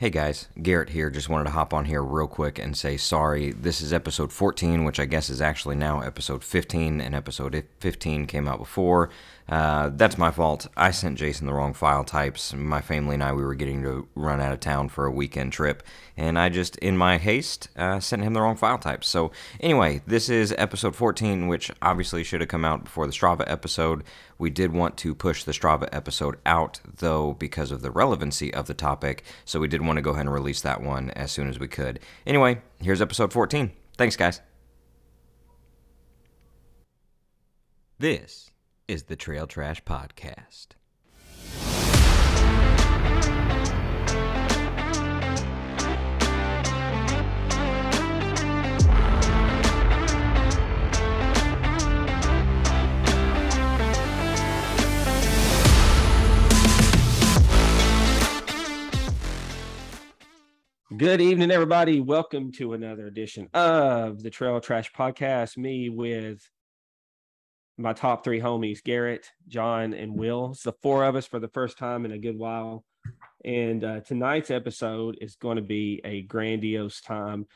Hey guys, Garrett here. Just wanted to hop on here real quick and say sorry. This is episode 14, which I guess is actually now episode 15, and episode 15 came out before. Uh, that's my fault. I sent Jason the wrong file types. My family and I, we were getting to run out of town for a weekend trip, and I just, in my haste, uh, sent him the wrong file types. So, anyway, this is episode 14, which obviously should have come out before the Strava episode. We did want to push the Strava episode out, though, because of the relevancy of the topic, so we did want to go ahead and release that one as soon as we could. Anyway, here's episode 14. Thanks, guys. This is the Trail Trash Podcast. Good evening, everybody. Welcome to another edition of the Trail Trash Podcast. Me with my top three homies, Garrett, John, and Will. It's the four of us for the first time in a good while. And uh, tonight's episode is going to be a grandiose time.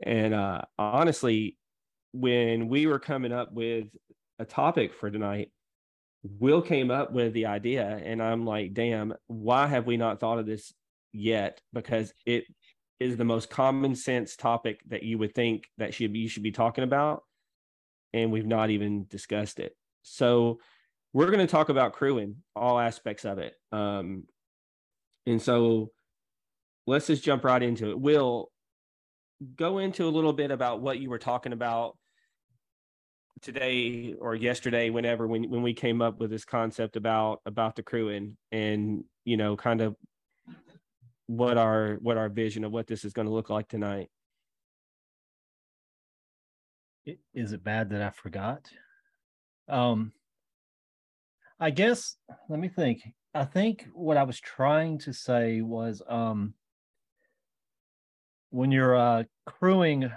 And uh, honestly, when we were coming up with a topic for tonight, Will came up with the idea, and I'm like, damn, why have we not thought of this yet? Because it is the most common sense topic that you would think that should be, you should be talking about and we've not even discussed it. So we're going to talk about crewing, all aspects of it. Um, and so let's just jump right into it. We'll go into a little bit about what you were talking about today or yesterday whenever when when we came up with this concept about about the crewing and you know kind of what our what our vision of what this is going to look like tonight is it bad that I forgot? Um, I guess let me think. I think what I was trying to say was um, when you're uh, crewing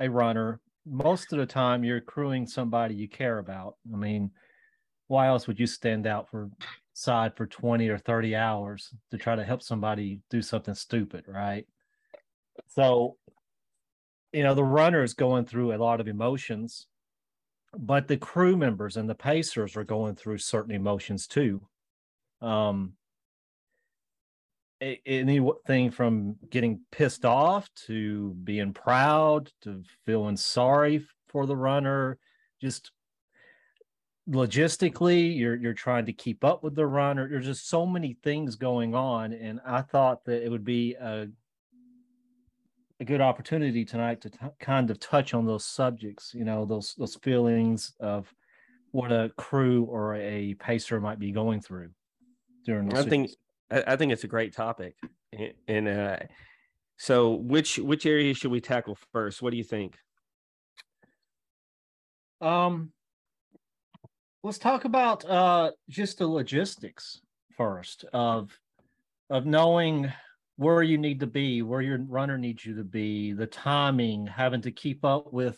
a runner, most of the time you're crewing somebody you care about. I mean, why else would you stand out for side for 20 or 30 hours to try to help somebody do something stupid, right? So you know the runner is going through a lot of emotions but the crew members and the pacers are going through certain emotions too um anything from getting pissed off to being proud to feeling sorry for the runner just logistically you're you're trying to keep up with the runner there's just so many things going on and i thought that it would be a a good opportunity tonight to t- kind of touch on those subjects, you know, those those feelings of what a crew or a pacer might be going through during. I think I think it's a great topic, and uh, so which which area should we tackle first? What do you think? Um, let's talk about uh just the logistics first of of knowing where you need to be, where your runner needs you to be, the timing, having to keep up with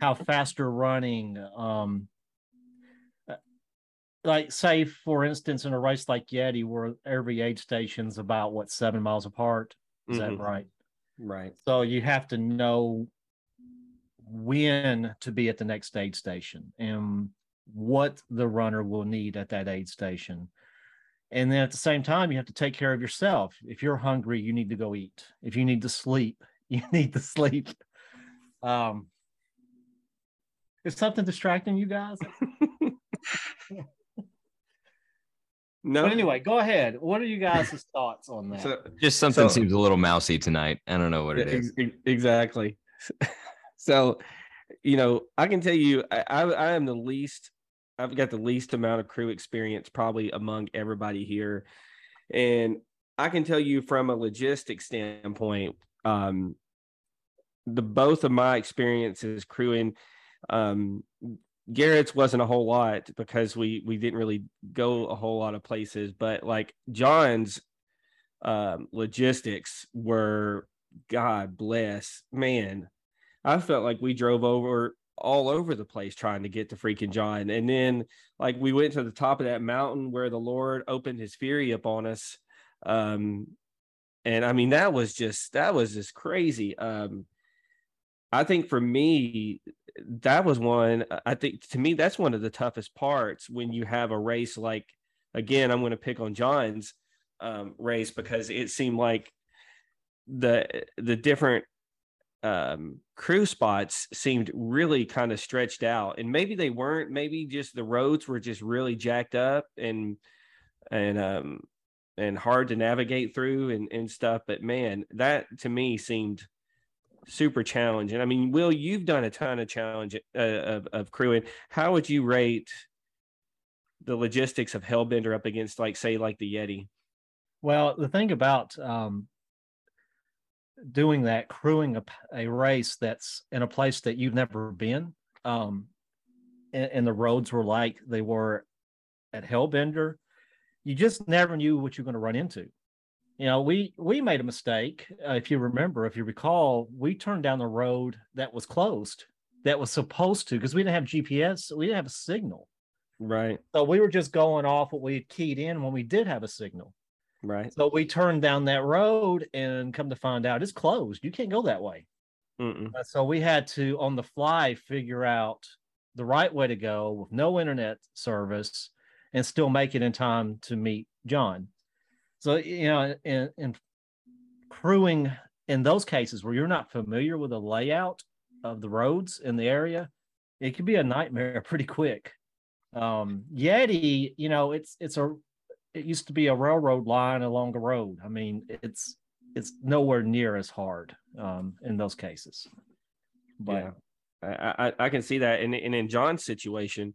how fast you're running. Um, uh, like say for instance in a race like Yeti where every aid station's about what seven miles apart. Is mm-hmm. that right? Right. So you have to know when to be at the next aid station and what the runner will need at that aid station and then at the same time, you have to take care of yourself. If you're hungry, you need to go eat. If you need to sleep, you need to sleep. Um, is something distracting you guys? no. But anyway, go ahead. What are you guys' thoughts on that? So, just something so, seems a little mousy tonight. I don't know what it is. Exactly. so, you know, I can tell you, I, I, I am the least I've got the least amount of crew experience probably among everybody here. And I can tell you from a logistics standpoint, um, the both of my experiences crewing, um, Garrett's wasn't a whole lot because we we didn't really go a whole lot of places, but like John's um, logistics were God bless man. I felt like we drove over all over the place trying to get to freaking John. And then like we went to the top of that mountain where the Lord opened his fury upon us. Um and I mean that was just that was just crazy. Um, I think for me, that was one. I think to me that's one of the toughest parts when you have a race like. Again, I'm going to pick on John's um, race because it seemed like the the different um, crew spots seemed really kind of stretched out, and maybe they weren't. Maybe just the roads were just really jacked up and and um and hard to navigate through and and stuff. But man, that to me seemed super challenging. I mean, Will, you've done a ton of challenge uh, of of crewing. How would you rate the logistics of Hellbender up against, like, say, like the Yeti? Well, the thing about um, doing that, crewing a, a race that's in a place that you've never been, um, and, and the roads were like they were at Hellbender, you just never knew what you're going to run into. You know, we we made a mistake. Uh, if you remember, if you recall, we turned down the road that was closed, that was supposed to, because we didn't have GPS, we didn't have a signal. Right. So we were just going off what we had keyed in when we did have a signal. Right. So we turned down that road and come to find out it's closed. You can't go that way. Mm-mm. So we had to, on the fly, figure out the right way to go with no internet service and still make it in time to meet John. So, you know, in, in crewing in those cases where you're not familiar with the layout of the roads in the area, it can be a nightmare pretty quick. Um, Yeti, you know, it's it's a it used to be a railroad line along a road. I mean, it's it's nowhere near as hard um, in those cases. But yeah, I, I, I can see that. And, and in John's situation,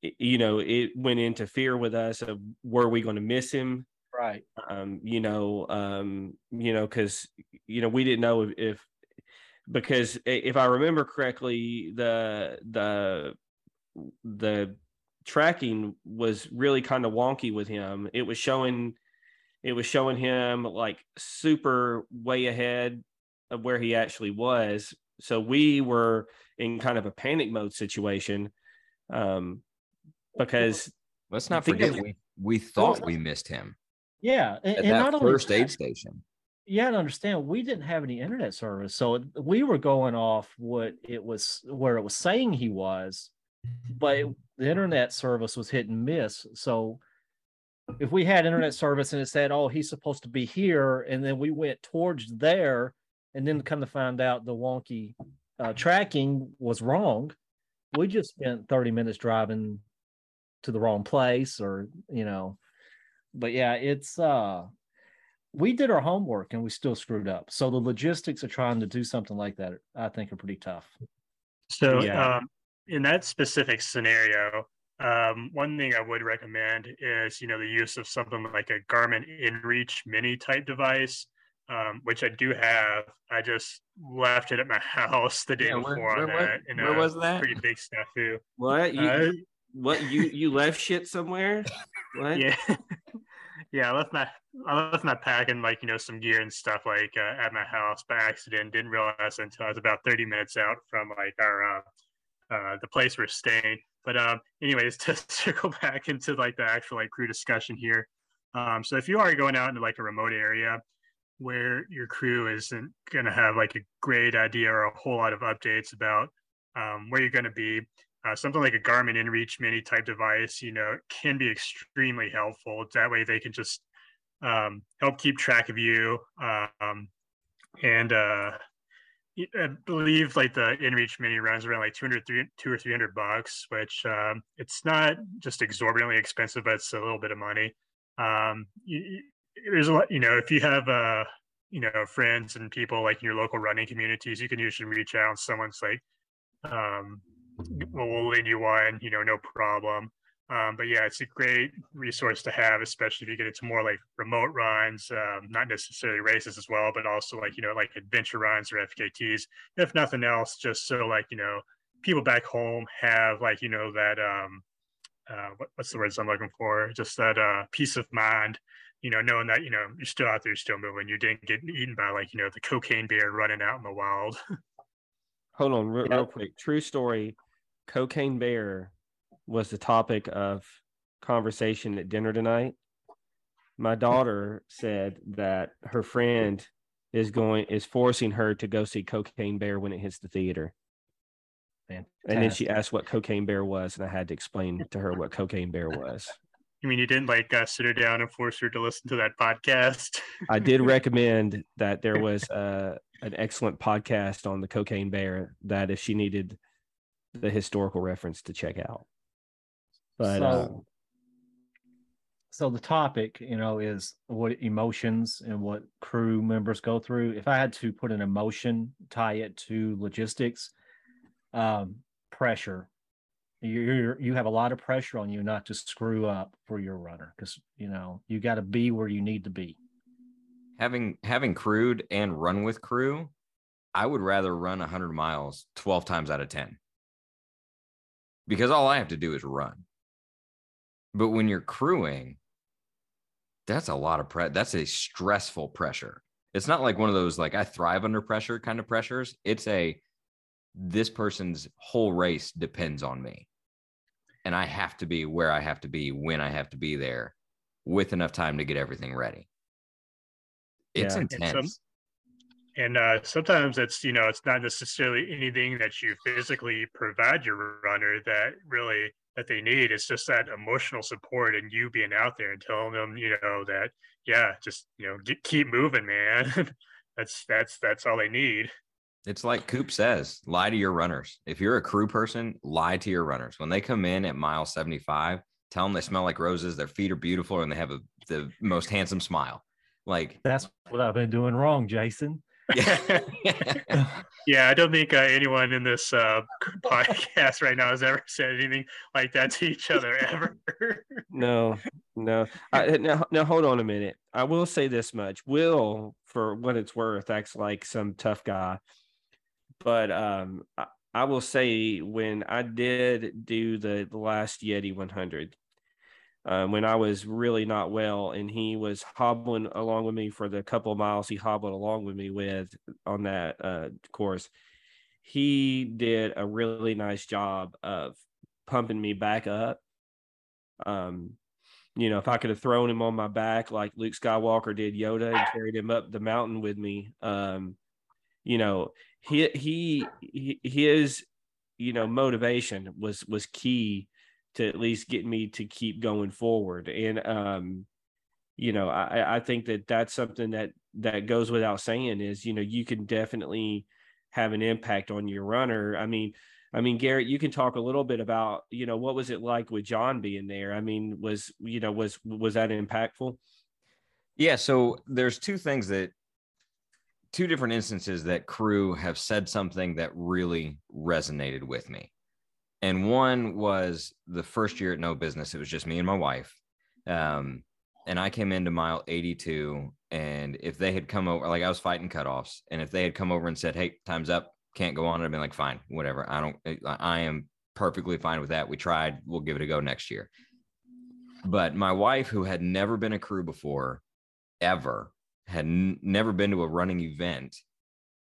you know, it went into fear with us of were we going to miss him? right, Um, you know, um, you know, because you know we didn't know if, if because if I remember correctly, the the the tracking was really kind of wonky with him. It was showing it was showing him like super way ahead of where he actually was. So we were in kind of a panic mode situation. Um because Let's not forget of- we we thought we missed him yeah, and, at and that not only first that, aid station. Yeah, got to understand we didn't have any internet service, so we were going off what it was where it was saying he was, but it- the internet service was hit and miss. So if we had internet service and it said, "Oh, he's supposed to be here," and then we went towards there, and then come to find out the wonky uh, tracking was wrong, we just spent thirty minutes driving to the wrong place, or you know. But yeah, it's uh we did our homework and we still screwed up. So the logistics of trying to do something like that, I think, are pretty tough. So, Yeah. um, in that specific scenario, um, one thing I would recommend is, you know, the use of something like a Garmin InReach Mini type device, um, which I do have. I just left it at my house the day Yeah, where- before on where that, where was that? pretty big snafu. what you Uh, what you you left shit somewhere? What? yeah, yeah. I left my I left my pack and like you know some gear and stuff like uh, at my house by accident. Didn't realize until I was about thirty minutes out from like our uh, uh, the place we're staying. But um, anyways, to circle back into like the actual like crew discussion here. Um, so if you are going out into like a remote area where your crew isn't going to have like a great idea or a whole lot of updates about um, where you're going to be, uh, something like a Garmin InReach Mini type device, you know, can be extremely helpful. That way they can just um, help keep track of you. Um, and uh, I believe like the InReach Mini runs around like 200, three- two or 300 bucks, which um, it's not just exorbitantly expensive, but it's a little bit of money. Um, y- y- there's a lot, you know, if you have, uh, you know, friends and people like in your local running communities, you can usually reach out and someone's like, um, well, we'll lead you one, you know, no problem. Um, but yeah, it's a great resource to have, especially if you get into more like remote runs, um, not necessarily races as well, but also like, you know, like adventure runs or FKTs. If nothing else, just so like, you know, people back home have like, you know, that, um, uh, what, what's the words I'm looking for? Just that uh, peace of mind, you know, knowing that, you know, you're still out there, you're still moving. You didn't get eaten by like, you know, the cocaine bear running out in the wild. Hold on, real, Yeah. real quick. True story. Cocaine Bear was the topic of conversation at dinner tonight. my daughter said that her friend is going is forcing her to go see Cocaine Bear when it hits the theater. Fantastic. And then she asked what Cocaine Bear was, and I had to explain to her what Cocaine Bear was. You mean you didn't like uh, sit her down and force her to listen to that podcast? I did recommend that there was uh, an excellent podcast on the Cocaine Bear that if she needed the historical reference to check out. But so, uh, so the topic, you know, is what emotions and what crew members go through. If I had to put an emotion, tie it to logistics, um, pressure. You're you have a lot of pressure on you not to screw up for your runner because you know you got to be where you need to be. having having crewed and run with crew, I would rather run 100 miles 12 times out of 10. Because all I have to do is run. But when you're crewing, that's a lot of pre that's a stressful pressure. It's not like one of those like I thrive under pressure kind of pressures. It's a this person's whole race depends on me. And I have to be where I have to be when I have to be there with enough time to get everything ready. It's Yeah. And some- intense. And uh, sometimes it's you know it's not necessarily anything that you physically provide your runner that really that they need. It's just that emotional support and you being out there and telling them you know that yeah just you know get, keep moving man. that's that's that's all they need. It's like Coop says, lie to your runners. If you're a crew person, lie to your runners. When they come in at mile 75, tell them they smell like roses, their feet are beautiful, and they have a, the most handsome smile. Like, That's what I've been doing wrong, Jason. Yeah. Yeah, I don't think uh, anyone in this uh, podcast right now has ever said anything like that to each other ever. no, no. I, now, now hold on a minute. I will say this much: Will, for what it's worth, acts like some tough guy, but um, I, I will say when I did do the the last Yeti 100, um, when I was really not well, and he was hobbling along with me for the couple of miles he hobbled along with me with on that uh, course, he did a really nice job of pumping me back up. Um, you know, if I could have thrown him on my back like Luke Skywalker did Yoda and carried him up the mountain with me, um, you know, he he, he his you know motivation was was key to at least get me to keep going forward. And um you know i i think that that's something that that goes without saying is you know you can definitely have an impact on your runner. I mean i mean garrett you can talk a little bit about you know what was it like with john being there? I mean was you know was was that impactful? Yeah, so there's two things that two different instances that crew have said something that really resonated with me. And one was the first year at No Business, it was just me and my wife. Um, and I came into mile 82. And if they had come over, like I was fighting cutoffs, and if they had come over and said, Hey, time's up, can't go on, I'd been like, Fine, whatever. I don't, I am perfectly fine with that. We tried, we'll give it a go next year. But my wife, who had never been a crew before, ever had n- never been to a running event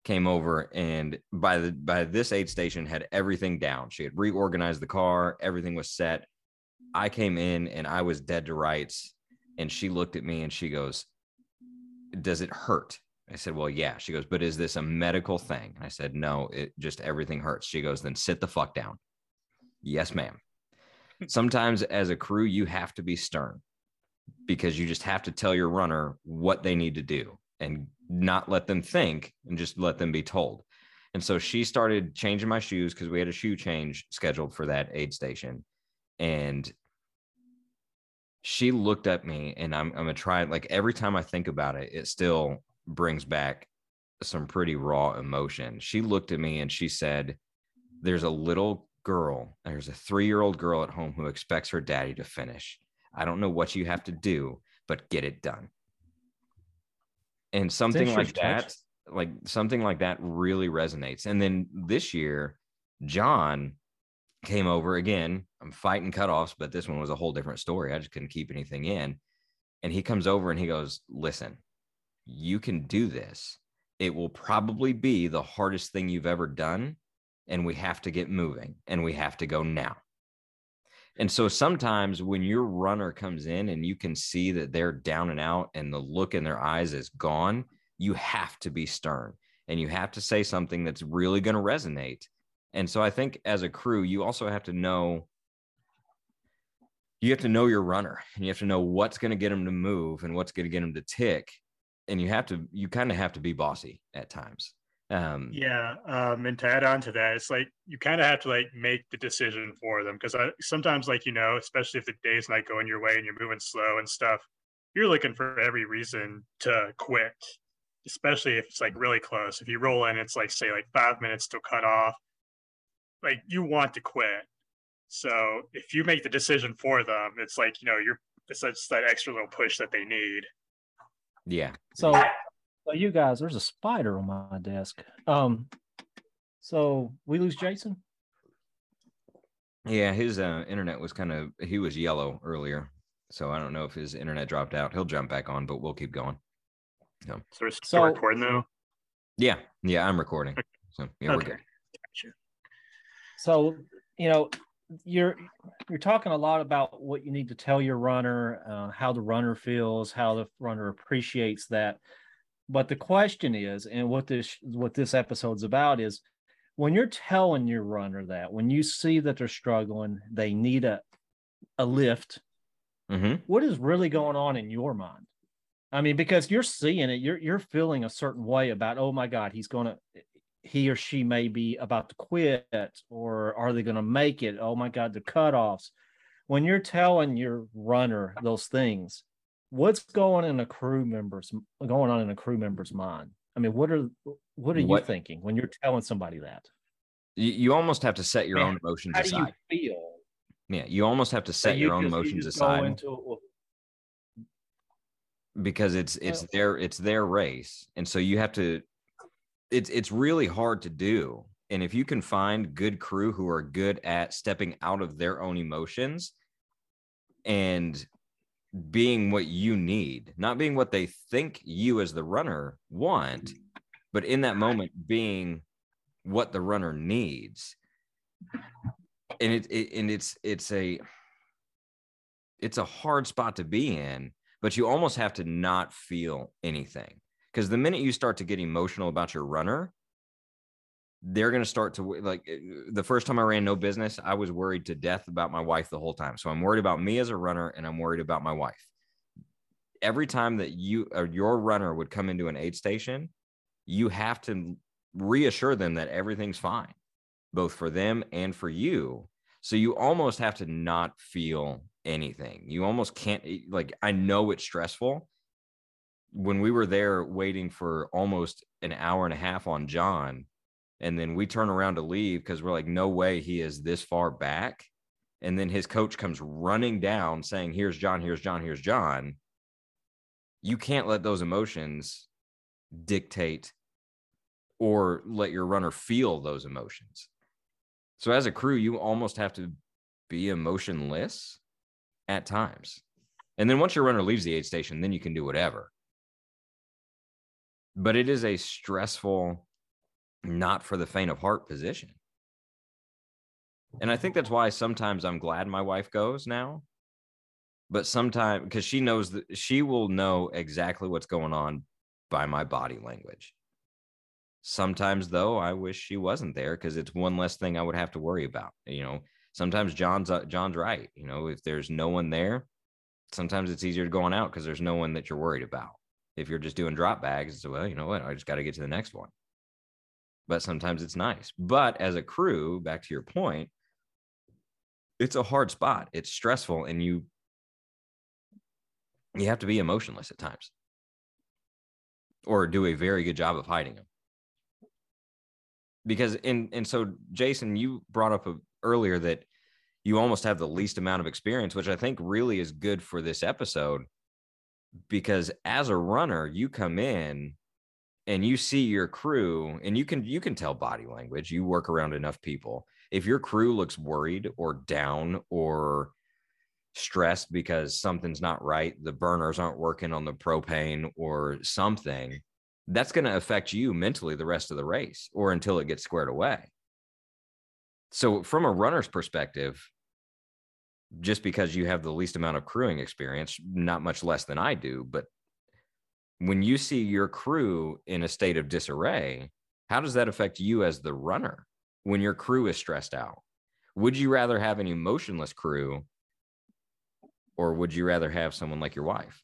came over and by the by this aid station had everything down. She had reorganized the car everything was set. I came in and i was dead to rights. And she looked at me and she goes does it hurt? I said well yeah. She goes but is this a medical thing? And i said no it just everything hurts. She goes then sit the fuck down. Yes ma'am. Sometimes as a crew you have to be stern because you just have to tell your runner what they need to do and not let them think and just let them be told. And so she started changing my shoes because we had a shoe change scheduled for that aid station. And she looked at me and I'm, I'm gonna try like every time I think about it, it still brings back some pretty raw emotion. She looked at me and she said, There's a little girl, there's a three year old girl at home who expects her daddy to finish. I don't know what you have to do, but get it done. And something like that, touched. like something like that really resonates. And then this year, John came over again. I'm fighting cutoffs, but this one was a whole different story. I just couldn't keep anything in. And he comes over and he goes, Listen, you can do this. It will probably be the hardest thing you've ever done. And we have to get moving and we have to go now. And so sometimes when your runner comes in and you can see that they're down and out and the look in their eyes is gone, you have to be stern and you have to say something that's really going to resonate. And so I think as a crew, you also have to know you have to know your runner and you have to know what's going to get them to move and what's going to get them to tick and you have to you kind of have to be bossy at times um, yeah, um, and to add on to that, it's like you kind of have to like make the decision for them because sometimes, like you know, especially if the day's not going your way and you're moving slow and stuff, you're looking for every reason to quit. Especially if it's like really close. If you roll in, it's like say like five minutes to cut off. Like you want to quit. So if you make the decision for them, it's like you know you're it's just that extra little push that they need. Yeah. So so you guys, there's a spider on my desk. Um, so we lose Jason. Yeah, his uh, internet was kind of he was yellow earlier, so I don't know if his internet dropped out. He'll jump back on, but we'll keep going. So, so we're still so, recording though. Yeah, yeah, I'm recording. So yeah, okay. we're good. Gotcha. So you know, you're you're talking a lot about what you need to tell your runner, uh, how the runner feels, how the runner appreciates that. But the question is, and what this what this episode's about is when you're telling your runner that, when you see that they're struggling, they need a a lift, mm-hmm. what is really going on in your mind? I mean, because you're seeing it, you're you're feeling a certain way about, oh my God, he's gonna he or she may be about to quit, or are they gonna make it? Oh my God, the cutoffs. When you're telling your runner those things, what's going in a crew member's going on in a crew member's mind? I mean, what are what are what, you thinking when you're telling somebody that? You, you almost have to set your Man, own emotions how aside. do you feel? Yeah, you almost have to set so your own just, emotions you aside. Into, because it's it's their it's their race and so you have to it's it's really hard to do and if you can find good crew who are good at stepping out of their own emotions and being what you need, not being what they think you as the runner want, mm. but in that moment being what the runner needs. And it, it and it's it's a it's a hard spot to be in, but you almost have to not feel anything. Because the minute you start to get emotional about your runner, they're going to start to like eh, the first time I ran no business, I was worried to death about my wife the whole time. So I'm worried about me as a runner and I'm worried about my wife. Every time that you or your runner would come into an aid station, you have to reassure them that everything's fine, both for them and for you. So you almost have to not feel anything. You almost can't, eh, like, I know it's stressful. When we were there waiting for almost an hour and a half on John, and then we turn around to leave because we're like, no way he is this far back. And then his coach comes running down saying, Here's John, here's John, here's John. You can't let those emotions dictate or let your runner feel those emotions. So, as a crew, you almost have to be emotionless at times. And then once your runner leaves the aid station, then you can do whatever. But it is a stressful not for the faint of heart position. And I think that's why sometimes I'm glad my wife goes now. But sometimes because she knows that she will know exactly what's going on by my body language. Sometimes though, I wish she wasn't there because it's one less thing I would have to worry about. You know, sometimes John's uh, John's right. You know, if there's no one there, sometimes it's easier to go on out because there's no one that you're worried about. If you're just doing drop bags, well, you know what, I just got to get to the next one but sometimes it's nice. But as a crew, back to your point, it's a hard spot. It's stressful and you you have to be emotionless at times or do a very good job of hiding them. Because in and so Jason, you brought up a, earlier that you almost have the least amount of experience, which I think really is good for this episode because as a runner, you come in and you see your crew and you can you can tell body language you work around enough people if your crew looks worried or down or stressed because something's not right the burners aren't working on the propane or something that's going to affect you mentally the rest of the race or until it gets squared away so from a runner's perspective just because you have the least amount of crewing experience, not much less than I do. But when you see your crew in a state of disarray, how does that affect you as the runner when your crew is stressed out? Would you rather have an emotionless crew or would you rather have someone like your wife?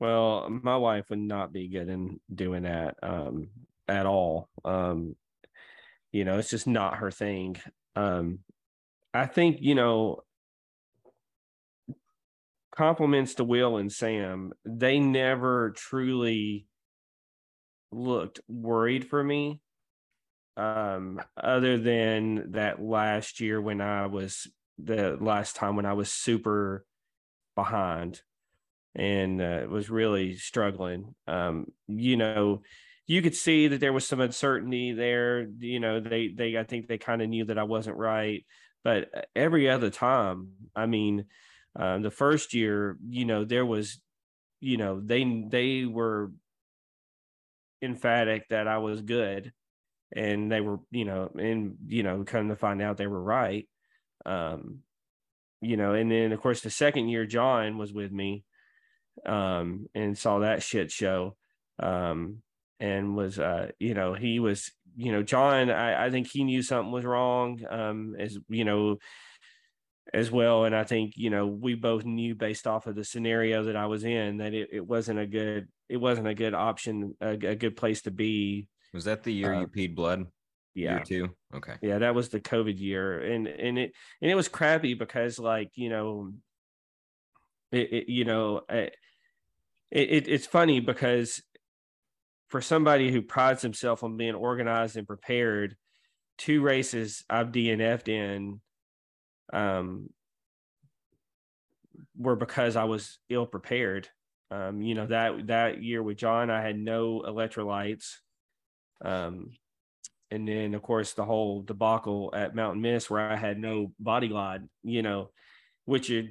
Well, my wife would not be good in doing that um, at all. Um, you know, it's just not her thing. Um, I think, you know, compliments to Will and Sam, they never truly looked worried for me. Um, other than that last year when I was the last time when I was super behind and uh, was really struggling. Um, you know, you could see that there was some uncertainty there. You know, they they I think they kind of knew that I wasn't right, but uh, every other time, I mean, uh, the first year, you know, there was, you know, they they were emphatic that I was good, and they were, you know, and you know, come to find out they were right. Um, you know, and then of course the second year John was with me, um, and saw that shit show. Um, and was uh you know he was you know john i i think he knew something was wrong um as you know as well and i think you know we both knew based off of the scenario that i was in that it, it wasn't a good it wasn't a good option a, a good place to be was that the year uh, you peed blood? Yeah. year two? Okay. Yeah that was the covid year and and it and it was crappy because like you know it, it you know it, it, it's funny because for somebody who prides himself on being organized and prepared, two races I've DNF'd in um, were because I was ill prepared. Um, you know that that year with John, I had no electrolytes, um, and then of course the whole debacle at Mountain Mist where I had no body glide. You know, which are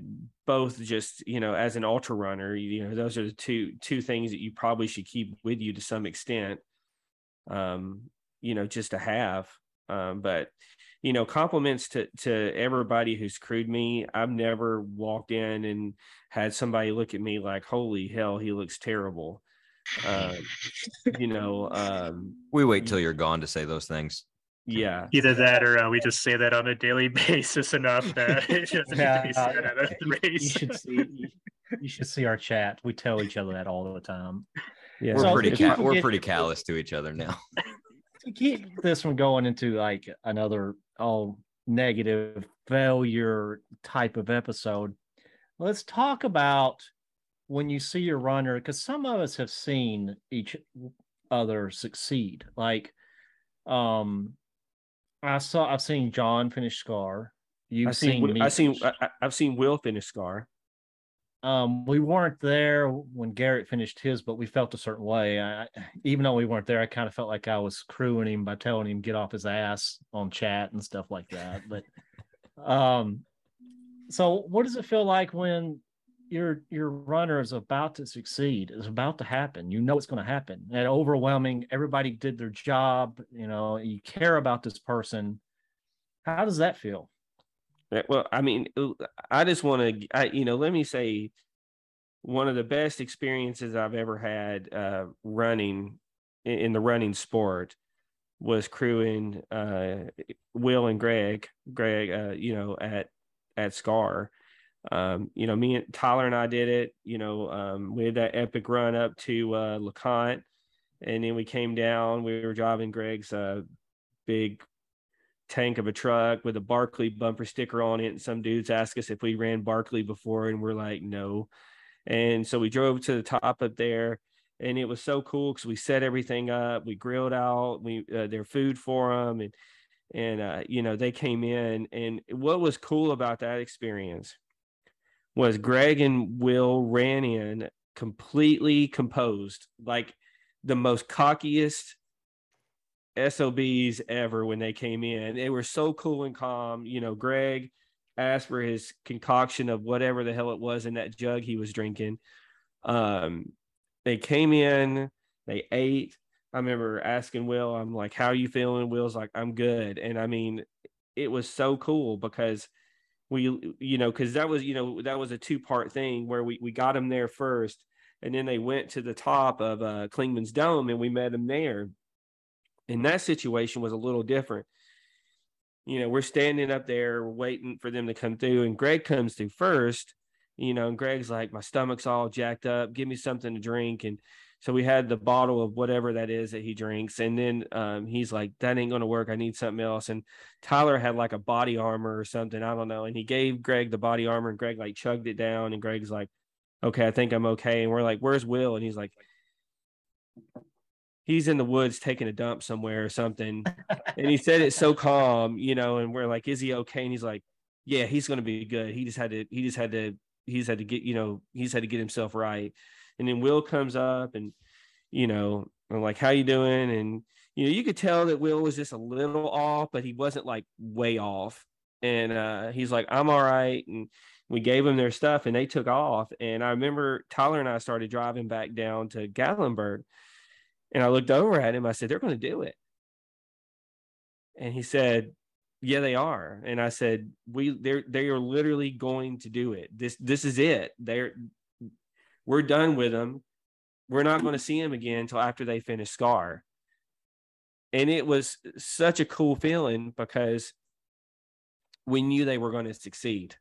both just you know as an ultra runner you know those are the two two things that you probably should keep with you to some extent um you know just to have um but you know compliments to to everybody who's crewed me i've never walked in and had somebody look at me like holy hell he looks terrible um you know um we wait till you're gone to say those things yeah. Either that or uh, we just say that on a daily basis enough that it doesn't yeah, need to be said at a race. You should see you, you, should see our chat. We tell each other that all the time. Yeah. We're so pretty ca- we're pretty callous to each other now. to keep this from going into like another all negative failure type of episode, let's talk about when you see your runner because some of us have seen each other succeed. Like um I saw. I've seen John finish Scar. You've I've seen. seen I've seen. I, have seen Will finish Scar. Um, we weren't there when Garrett finished his, but we felt a certain way. I, even though we weren't there, I kind of felt like I was crewing him by telling him get off his ass on chat and stuff like that. But, um, so what does it feel like when your your runner is about to succeed is about to happen you know it's going to happen and overwhelming everybody did their job you know you care about this person how does that feel well i mean i just want to you know let me say one of the best experiences i've ever had uh, running in, in, the running sport was crewing uh, will and greg greg uh, you know at at scar um, you know, me and Tyler and I did it. You know, um, we had that epic run up to uh, LeConte, and then we came down. We were driving Greg's uh, big tank of a truck with a Barkley bumper sticker on it, and some dudes asked us if we ran Barkley before, and we're like, no. And so we drove to the top up there, and it was so cool because we set everything up. We grilled out we uh, their food for them, and and uh, you know they came in. And what was cool about that experience was Greg and Will ran in completely composed, like the most cockiest SOBs ever when they came in. They were so cool and calm. You know, Greg asked for his concoction of whatever the hell it was in that jug he was drinking. Um, they came in, they ate. I remember asking Will, I'm like, how are you feeling? Will's like, I'm good. And I mean, it was so cool because we you know because that was you know that was a two part thing where we we got them there first and then they went to the top of uh Clingman's Dome and we met them there and that situation was a little different you know we're standing up there waiting for them to come through and greg comes through first you know and greg's like my stomach's all jacked up give me something to drink and so we had the bottle of whatever that is that he drinks. And then um, he's like, that ain't going to work. I need something else. And Tyler had like a body armor or something. I don't know. And he gave Greg the body armor and Greg like chugged it down. And Greg's like, okay, I think I'm okay. And we're like, where's Will? And he's like, he's in the woods taking a dump somewhere or something. and he said it so calm, you know, and we're like, is he okay? And he's like, yeah, he's going to be good. He just had to, he just had to, he's had to get, you know, he's had to get himself right and then Will comes up and you know, I'm like, how you doing? And you know, you could tell that Will was just a little off, but he wasn't like way off. And uh, he's like, I'm all right. And we gave him their stuff and they took off. And I remember Tyler and I started driving back down to Gatlinburg. And I looked over at him. I said, They're going to do it. And he said, Yeah, they are. And I said, We they're they are literally going to do it. This this is it. They're we're done with them. We're not going to see them again until after they finish Scar. And it was such a cool feeling because we knew they were going to succeed.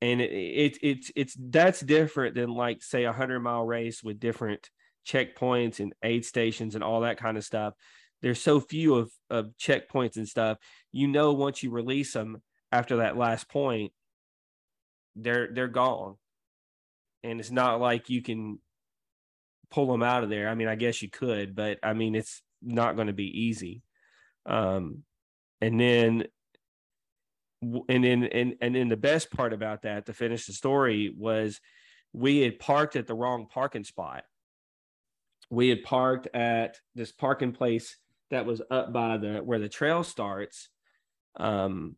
And it, it, it's it's that's different than like say a hundred mile race with different checkpoints and aid stations and all that kind of stuff. There's so few of, of checkpoints and stuff. You know, once you release them after that last point, they're they're gone and it's not like you can pull them out of there. I mean, I guess you could, but I mean, it's not going to be easy. Um, and then, and then, and and then the best part about that to finish the story was we had parked at the wrong parking spot. We had parked at this parking place that was up by the where the trail starts. Um,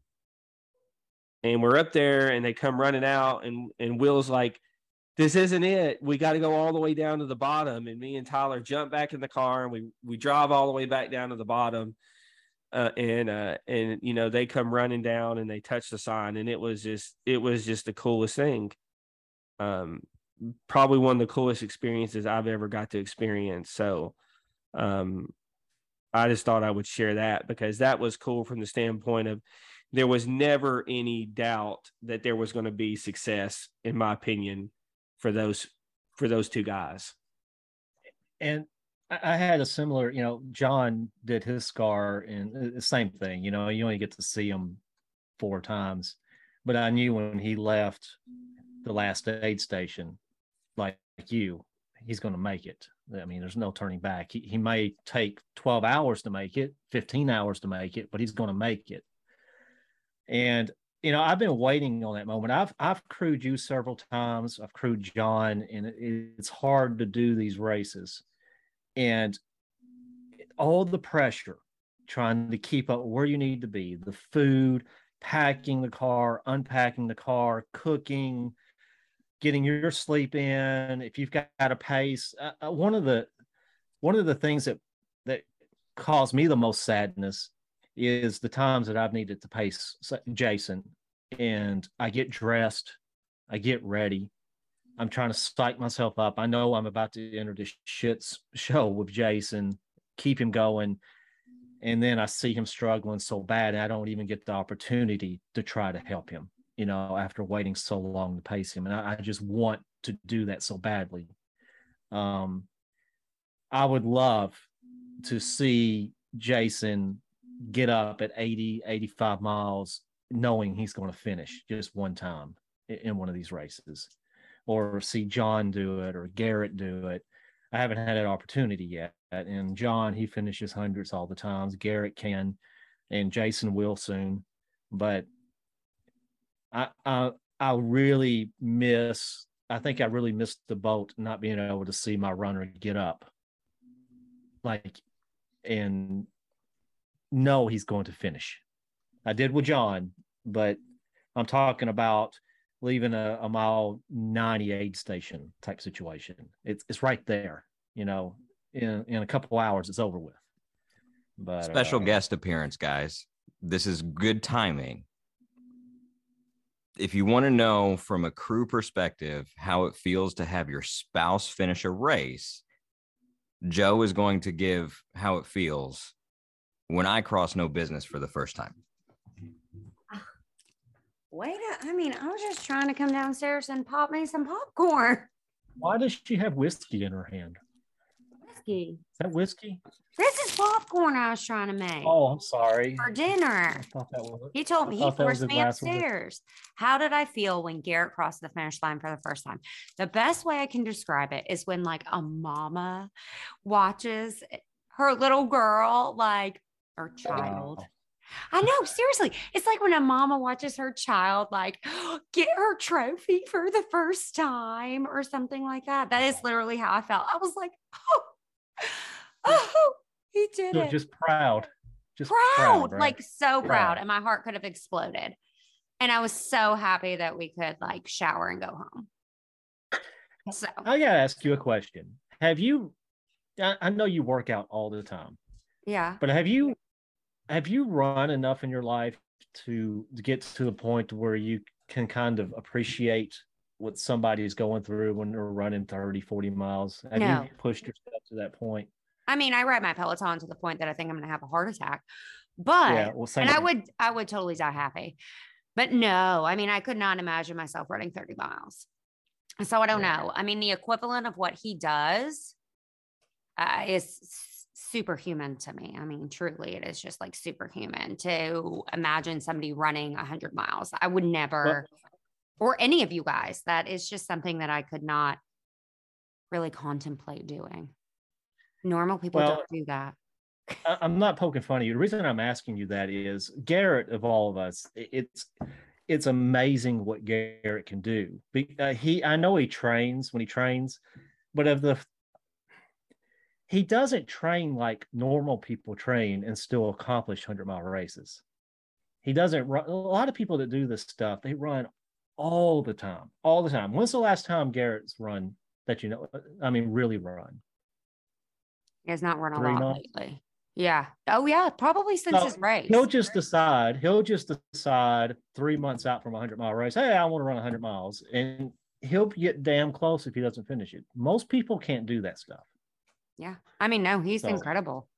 and we're up there and they come running out and and Will's like, this isn't it. We got to go all the way down to the bottom. And me and Tyler jump back in the car and we we drive all the way back down to the bottom. Uh, and uh, and you know they come running down and they touch the sign and it was just it was just the coolest thing. Um, probably one of the coolest experiences I've ever got to experience. So, um, I just thought I would share that because that was cool from the standpoint of there was never any doubt that there was going to be success, in my opinion, for those for those two guys. And I had a similar, you know, John did his scar and the same thing. You know, you only get to see him four times, but I knew when he left the last aid station, like you, he's going to make it. I mean, there's no turning back. He, he may take 12 hours to make it, 15 hours to make it, but he's going to make it. And you know, I've been waiting on that moment. I've I've crewed you several times. I've crewed John, and it, it's hard to do these races, and all the pressure trying to keep up where you need to be, the food, packing the car, unpacking the car, cooking, getting your sleep in. If you've got a pace, uh, uh, one of the one of the things that that caused me the most sadness is the times that I've needed to pace Jason and I get dressed, I get ready. I'm trying to psych myself up. I know I'm about to enter this shit's show with Jason, keep him going. And then I see him struggling so bad, I don't even get the opportunity to try to help him, you know, after waiting so long to pace him. And I, I just want to do that so badly. Um, I would love to see Jason get up at 80, 85 miles, knowing he's going to finish just one time in one of these races, or see John do it or Garrett do it. I haven't had that opportunity yet. And John, he finishes hundreds all the times. Garrett can, and Jason will soon. But I, I, I really miss. I think I really missed the boat not being able to see my runner get up, like, and know he's going to finish. I did with John, but I'm talking about leaving a, a mile 98 station type situation. It's it's right there, you know. In in a couple hours, it's over with. But special uh, guest appearance, guys. This is good timing. If you want to know from a crew perspective how it feels to have your spouse finish a race, Joe is going to give how it feels when I cross no business for the first time. Ah, Wait, a, I mean, I was just trying to come downstairs and pop me some popcorn. Why does she have whiskey in her hand? Whiskey. Is that whiskey? This is popcorn I was trying to make Oh, I'm sorry. for dinner. I thought that was He told me he thought that was forced me glass of whiskey. upstairs. How did I feel when Garrett crossed the finish line for the first time? The best way I can describe it is when like a mama watches her little girl, like or child. Wow. I know, seriously. It's like when a mama watches her child like get her trophy for the first time or something like that. That is literally how I felt. I was like, oh, oh, he did it just proud. Just proud, right? like so proud. Proud. And my heart could have exploded. And I was so happy that we could like shower and go home. So I gotta ask you a question. Have you? I, I know you work out all the time, yeah. but have you have you run enough in your life to get to the point where you can kind of appreciate what somebody is going through when they're running 30, 40 miles? Have No. you pushed yourself to that point? I mean, I ride my Peloton to the point that I think I'm gonna have a heart attack. But yeah, well, and I would I would totally die happy. But no, I mean, I could not imagine myself running 30 miles. So I don't Yeah. know. I mean, the equivalent of what he does uh, is superhuman to me. I mean, truly, it is just like superhuman to imagine somebody running 100 miles. I would never, or any of you guys, that is just something that I could not really contemplate doing. Normal people Well, don't do that. I'm not poking fun at you. The reason I'm asking you that is Garrett, of all of us, it's it's amazing what Garrett can do. Uh, he, I know he trains when he trains, but of the he doesn't train like normal people train and still accomplish hundred mile races. He doesn't run. A lot of people that do this stuff, they run all the time, all the time. When's the last time Garrett's run that you know? I mean, really run? He has not run a lot months? lately. Yeah. Oh yeah, probably since No, his race. He'll just decide. He'll just decide three months out from a hundred mile race. Hey, I want to run hundred miles, and he'll get damn close if he doesn't finish it. Most people can't do that stuff. Yeah. I mean, no, he's So- incredible.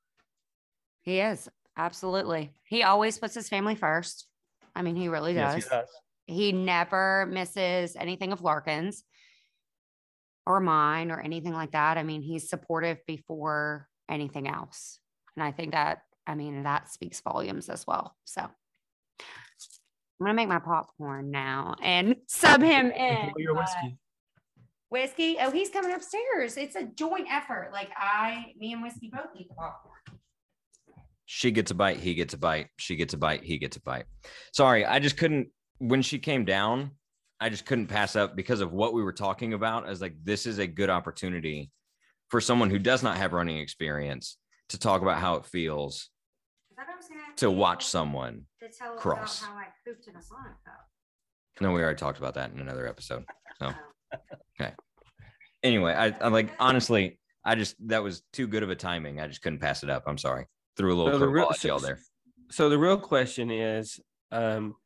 He is. Absolutely. He always puts his family first. I mean, he really does. Yes, he does. He never misses anything of Larkin's or mine or anything like that. I mean, he's supportive before anything else. And I think that, I mean, that speaks volumes as well. So I'm going to make my popcorn now and sub him in. Your but- whiskey. Whiskey. Oh, he's coming upstairs. It's a joint effort. Like I, me and Whiskey both eat the popcorn. She gets a bite, he gets a bite, she gets a bite, he gets a bite. Sorry, I just couldn't when she came down, I just couldn't pass up because of what we were talking about. As like, this is a good opportunity for someone who does not have running experience to talk about how it feels to watch someone. to tell cross. about how I pooped in a Sonic. No, we already talked about that in another episode. So, okay. Anyway, I, I like honestly, I just that was too good of a timing. I just couldn't pass it up. I'm sorry. Threw a little So the real- curveball at y'all there. So the real question is, um,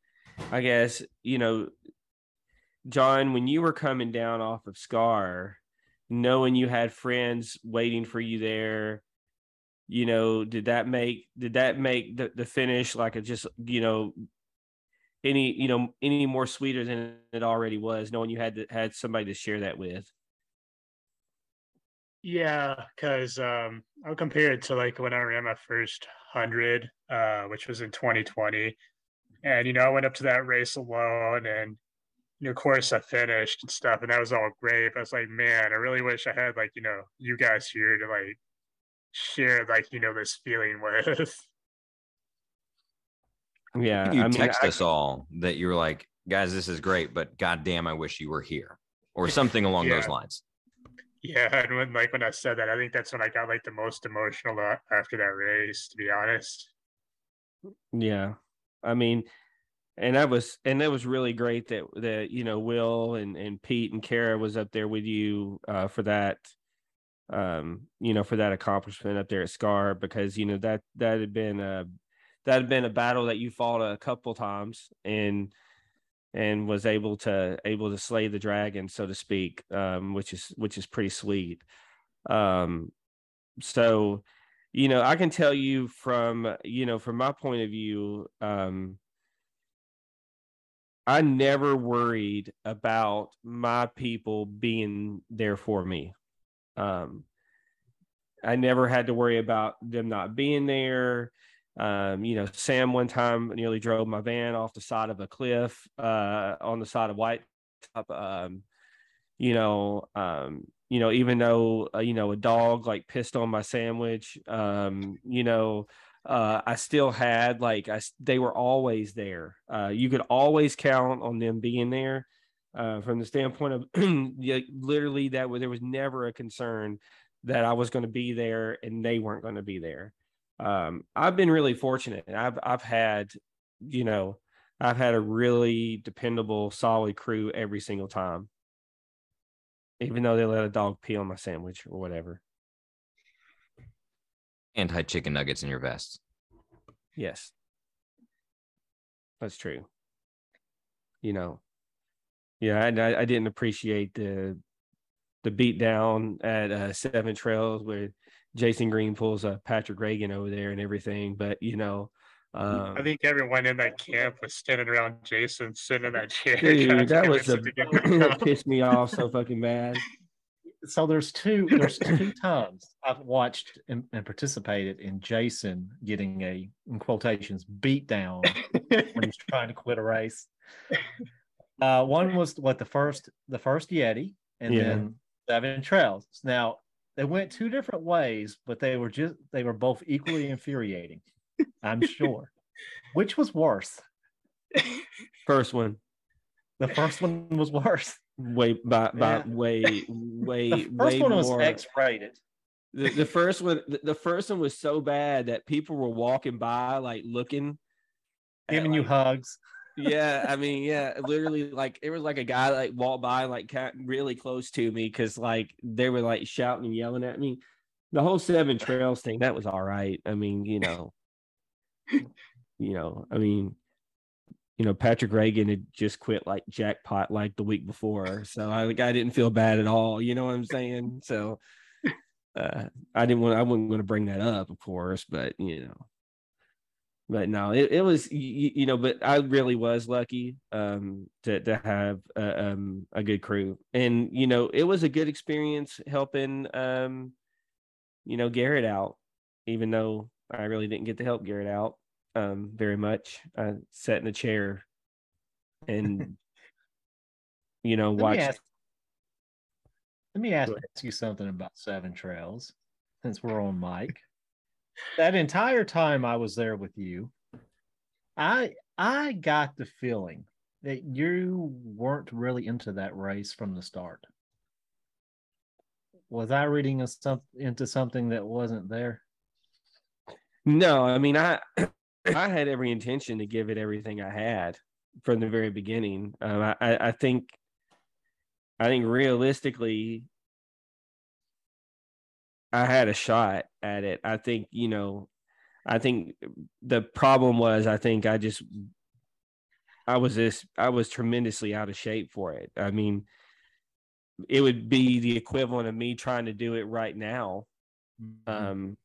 I guess you know, John, when you were coming down off of Scar, knowing you had friends waiting for you there, you know, did that make did that make the, the finish like a just you know any you know any more sweeter than it already was, knowing you had to, had somebody to share that with? Yeah, because um, I'll compare it to like when I ran my first hundred, uh, which was in 2020, and you know I went up to that race alone, and you know, of course I finished and stuff, and that was all great. But I was like, man, I really wish I had like you know you guys here to like share like you know this feeling with. Yeah, you I mean, text I- us all that you were like, guys, this is great, but goddamn, I wish you were here, or something along those lines. Yeah, and when like when I said that, I think that's when I got like the most emotional uh, after that race. To be honest. Yeah. I mean, and that was and that was really great that that you know Will and and Pete and Kara was up there with you uh for that um you know for that accomplishment up there at Scar because you know that that had been a that had been a battle that you fought a couple times and and was able to able to slay the dragon, so to speak, um, which is which is pretty sweet. Um, so, you know, I can tell you from you know from my point of view, um, I never worried about my people being there for me. Um, I never had to worry about them not being there. Um, you know, Sam one time nearly drove my van off the side of a cliff uh, on the side of White Top. Um, you know, um, you know, even though uh, you know a dog like pissed on my sandwich, um, you know, uh, I still had like I they were always there. Uh, you could always count on them being there. Uh, from the standpoint of literally that was there was never a concern that I was going to be there and they weren't going to be there um, I've been really fortunate. I've I've had, you know, I've had a really dependable, solid crew every single time. Even though they let a dog pee on my sandwich or whatever. And hide chicken nuggets in your vest. Yes. That's true. You know, yeah, I, I didn't appreciate the the beat down at uh, Seven Trails where Jason Green pulls a Patrick Reagan over there and everything. But you know, um, I think everyone in that camp was standing around Jason, sitting in that chair. Dude, that was a, pissed me off so fucking bad. So there's two there's two times I've watched and, and participated in Jason getting a in quotations beat down when he's trying to quit a race. Uh, one was what the first the first Yeti, and yeah. then Seven Trails. Now they went two different ways, but they were just they were both equally infuriating. I'm sure. Which was worse? First one. The first one was worse. Way by by yeah. way way the first way one more. was X-rated. The, the first one the, the first one was so bad that people were walking by like looking giving you hugs yeah, I mean, yeah, literally, like it was like a guy like walked by like really close to me because like they were like shouting and yelling at me. The whole Seven Trails thing that was all right. I mean, you know, you know, I mean, you know, Patrick Reagan had just quit like jackpot like the week before, so I like I didn't feel bad at all. You know what I'm saying? So uh, I didn't want I wasn't going to bring that up, of course, but you know but no, it, it was you, you, know, but I really was lucky um, to to have a, um, a good crew, and you know, it was a good experience helping um, you know Garrett out, even though I really didn't get to help Garrett out um, very much. I sat in a chair and you know watch. Let, let me ask, ask you something about Seven Trails, since we're on mic that entire time I was there with you, I I got the feeling that you weren't really into that race from the start. Was I reading a, into something that wasn't there? No, I mean I I had every intention to give it everything I had from the very beginning. Um, I I think I think realistically I had a shot at it. I think, you know, I think the problem was I think I just I was this I was tremendously out of shape for it. I mean, it would be the equivalent of me trying to do it right now. Mm-hmm. Um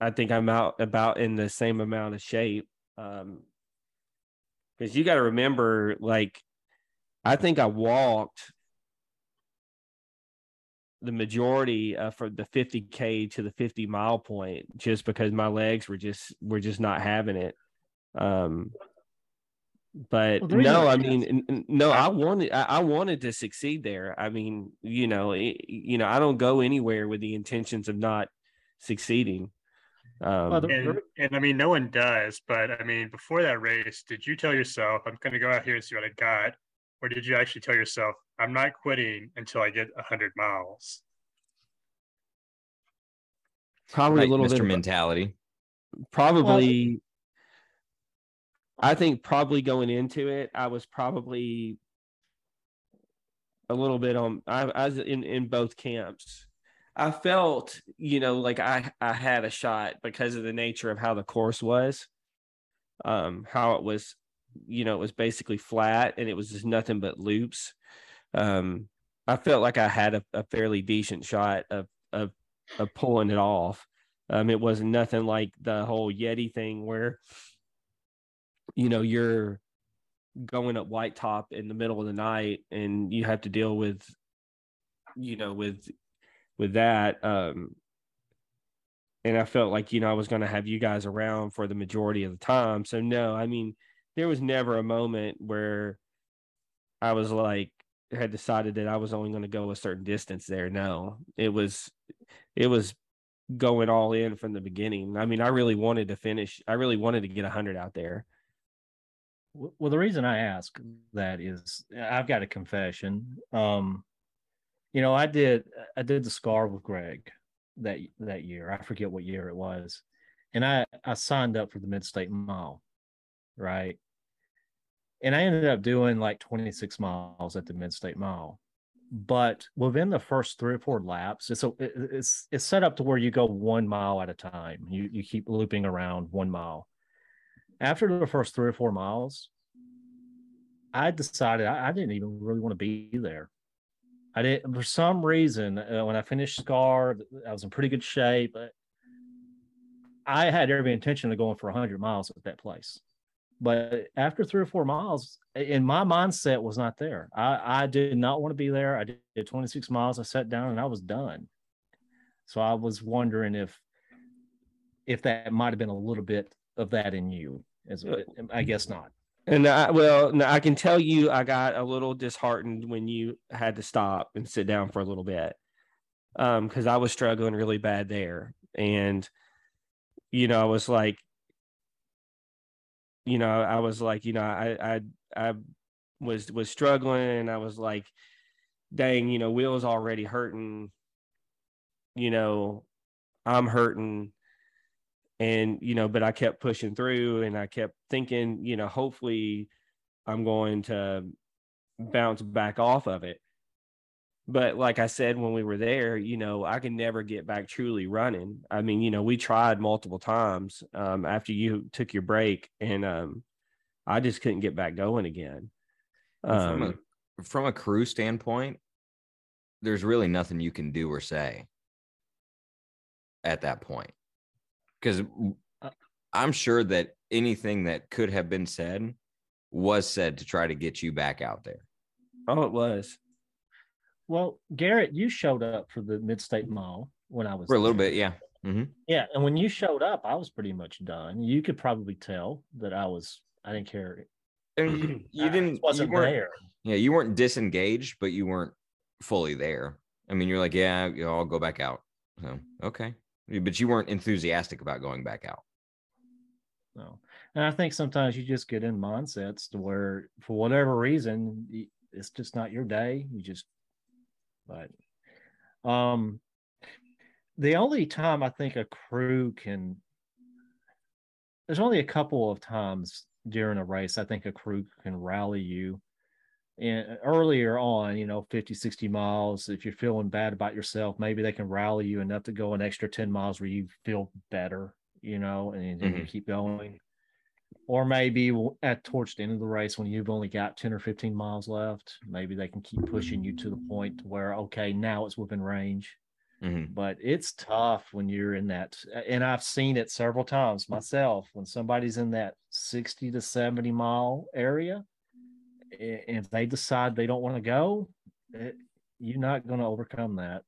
I think I'm out about in the same amount of shape. Um because you got to remember like I think I walked the majority uh, from the 50k to the 50 mile point just because my legs were just were just not having it um but well, no i mean no i wanted I, I, wanted to succeed there i mean you know it, you know i don't go anywhere with the intentions of not succeeding um, and, and, I mean, no one does, but I mean, before that race, did you tell yourself, I'm going to go out here and see what I got? Or did you actually tell yourself, I'm not quitting until I get 100 miles? Probably like a little Mr. bit of mentality. Probably, well, I think probably going into it, I was probably a little bit on. I, I was in in both camps. I felt, you know, like I I had a shot because of the nature of how the course was, um, how it was you know, it was basically flat and it was just nothing but loops. Um, I felt like I had a, a fairly decent shot of, of, of pulling it off. Um, it was nothing like the whole Yeti thing where, you know, you're going up white top in the middle of the night and you have to deal with, you know, with, with that. Um, and I felt like, you know, I was going to have you guys around for the majority of the time. So no, I mean, there was never a moment where I was like, had decided that I was only going to go a certain distance there. No, it was, it was going all in from the beginning. I mean, I really wanted to finish. I really wanted to get a hundred out there. Well, the reason I ask that is I've got a confession. Um, you know, I did I did the scar with Greg that that year. I forget what year it was, and I I signed up for the Mid State Mile, right? And I ended up doing like 26 miles at the Mid State Mile, but within the first three or four laps, it's a, it's it's set up to where you go one mile at a time. You you keep looping around one mile. After the first three or four miles, I decided I, I didn't even really want to be there. I didn't for some reason uh, when I finished Scar, I was in pretty good shape. But I had every intention of going for 100 miles at that place. But after three or four miles, in my mindset was not there. I, I did not want to be there. I did 26 miles. I sat down and I was done. So I was wondering if if that might have been a little bit of that in you. As I guess not. And I, well, I can tell you, I got a little disheartened when you had to stop and sit down for a little bit, um, because I was struggling really bad there, and you know, I was like, you know, I was like, you know, I, I, I was was struggling, and I was like, dang, you know, Will's already hurting, you know, I'm hurting and you know but i kept pushing through and i kept thinking you know hopefully i'm going to bounce back off of it. But like i said when we were there you know i can never get back truly running. I mean you know we tried multiple times um, after you took your break and um, i just couldn't get back going again. Um, from, a, um, from a crew standpoint there's really nothing you can do or say at that point because uh, I'm sure that anything that could have been said was said to try to get you back out there. Oh, it was. Well, Garrett, you showed up for the Midstate Mile when I was for a little bit, yeah. Mm-hmm. Yeah, and when you showed up, I was pretty much done. You could probably tell that I was. I didn't care. And you, you didn't. wasn't you there. Yeah, you weren't disengaged, but you weren't fully there. I mean, you're like, yeah, you know, I'll go back out. So okay, but you weren't enthusiastic about going back out. No. And I think sometimes you just get in mindsets to where, for whatever reason, it's just not your day. You just, but, um, the only time I think a crew can, there's only a couple of times during a race I think a crew can rally you and earlier on, you know, 50, 60 miles, if you're feeling bad about yourself, maybe they can rally you enough to go an extra 10 miles where you feel better, you know, and, mm-hmm. you keep going. Or maybe at towards the end of the race when you've only got 10 or 15 miles left, maybe they can keep pushing you to the point where, okay, now it's within range. Mm-hmm. But it's tough when you're in that. And I've seen it several times myself when somebody's in that 60 to 70 mile area if they decide they don't want to go, it, eh, you're not going to overcome that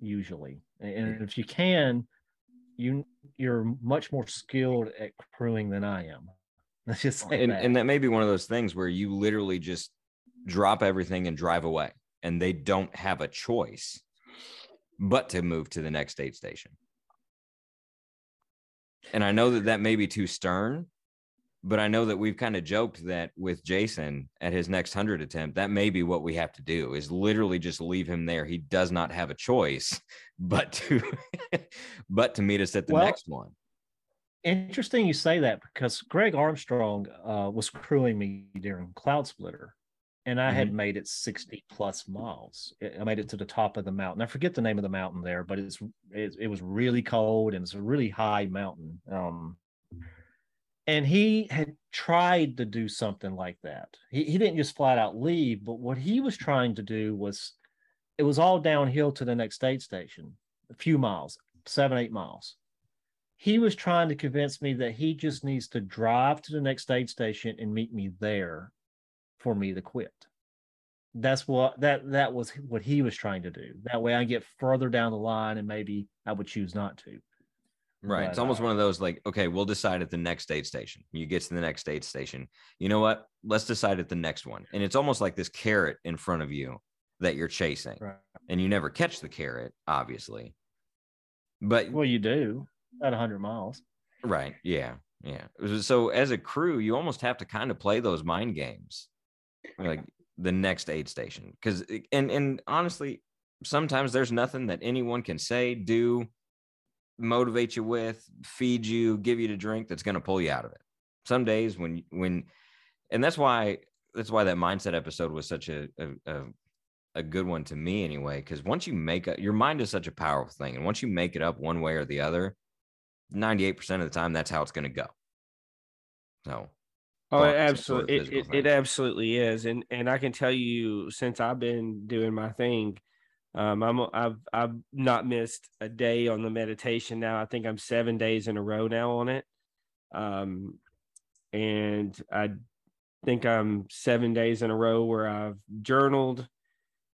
usually. And if you can, you you're much more skilled at crewing than I am. Let's just say and, that. and that may be one of those things where you literally just drop everything and drive away, and they don't have a choice but to move to the next aid station. And I know that that may be too stern, but I know that we've kind of joked that with Jason at his next 100 attempt, that may be what we have to do is literally just leave him there. He does not have a choice but to but to meet us at the well, next one. Interesting you say that because Greg Armstrong uh, was crewing me during Cloudsplitter and I mm-hmm. had made it 60 plus miles. I made it to the top of the mountain. I forget the name of the mountain there, but it's it, it was really cold and it's a really high mountain. Um, and he had tried to do something like that. He, he didn't just flat out leave, but what he was trying to do was it was all downhill to the next aid station, a few miles, seven, eight miles. He was trying to convince me that he just needs to drive to the next aid station and meet me there for me to quit. That's what that that was what he was trying to do. That way I get further down the line and maybe I would choose not to. Right. But, it's almost uh, one of those like, okay, we'll decide at the next aid station. You get to the next aid station. You know what? Let's decide at the next one. And it's almost like this carrot in front of you that you're chasing. Right. And you never catch the carrot, obviously. But Well, you do at 100 miles. right, yeah, yeah. So as a crew, you almost have to kind of play those mind games, like the next aid station, because and and honestly, sometimes there's nothing that anyone can say, do, motivate you with, feed you, give you to drink that's going to pull you out of it. Some days when when, and that's why that's why that mindset episode was such a a, a, good one to me anyway. Because once you make up, your mind is such a powerful thing, and once you make it up one way or the other, ninety eight percent of the time that's how it's going to go. So. Oh, it some sort of absolutely, it, it, it absolutely is, and and I can tell you since I've been doing my thing, um, I'm I've I've not missed a day on the meditation now. I think I'm seven days in a row now on it, um, and I think I'm seven days in a row where I've journaled,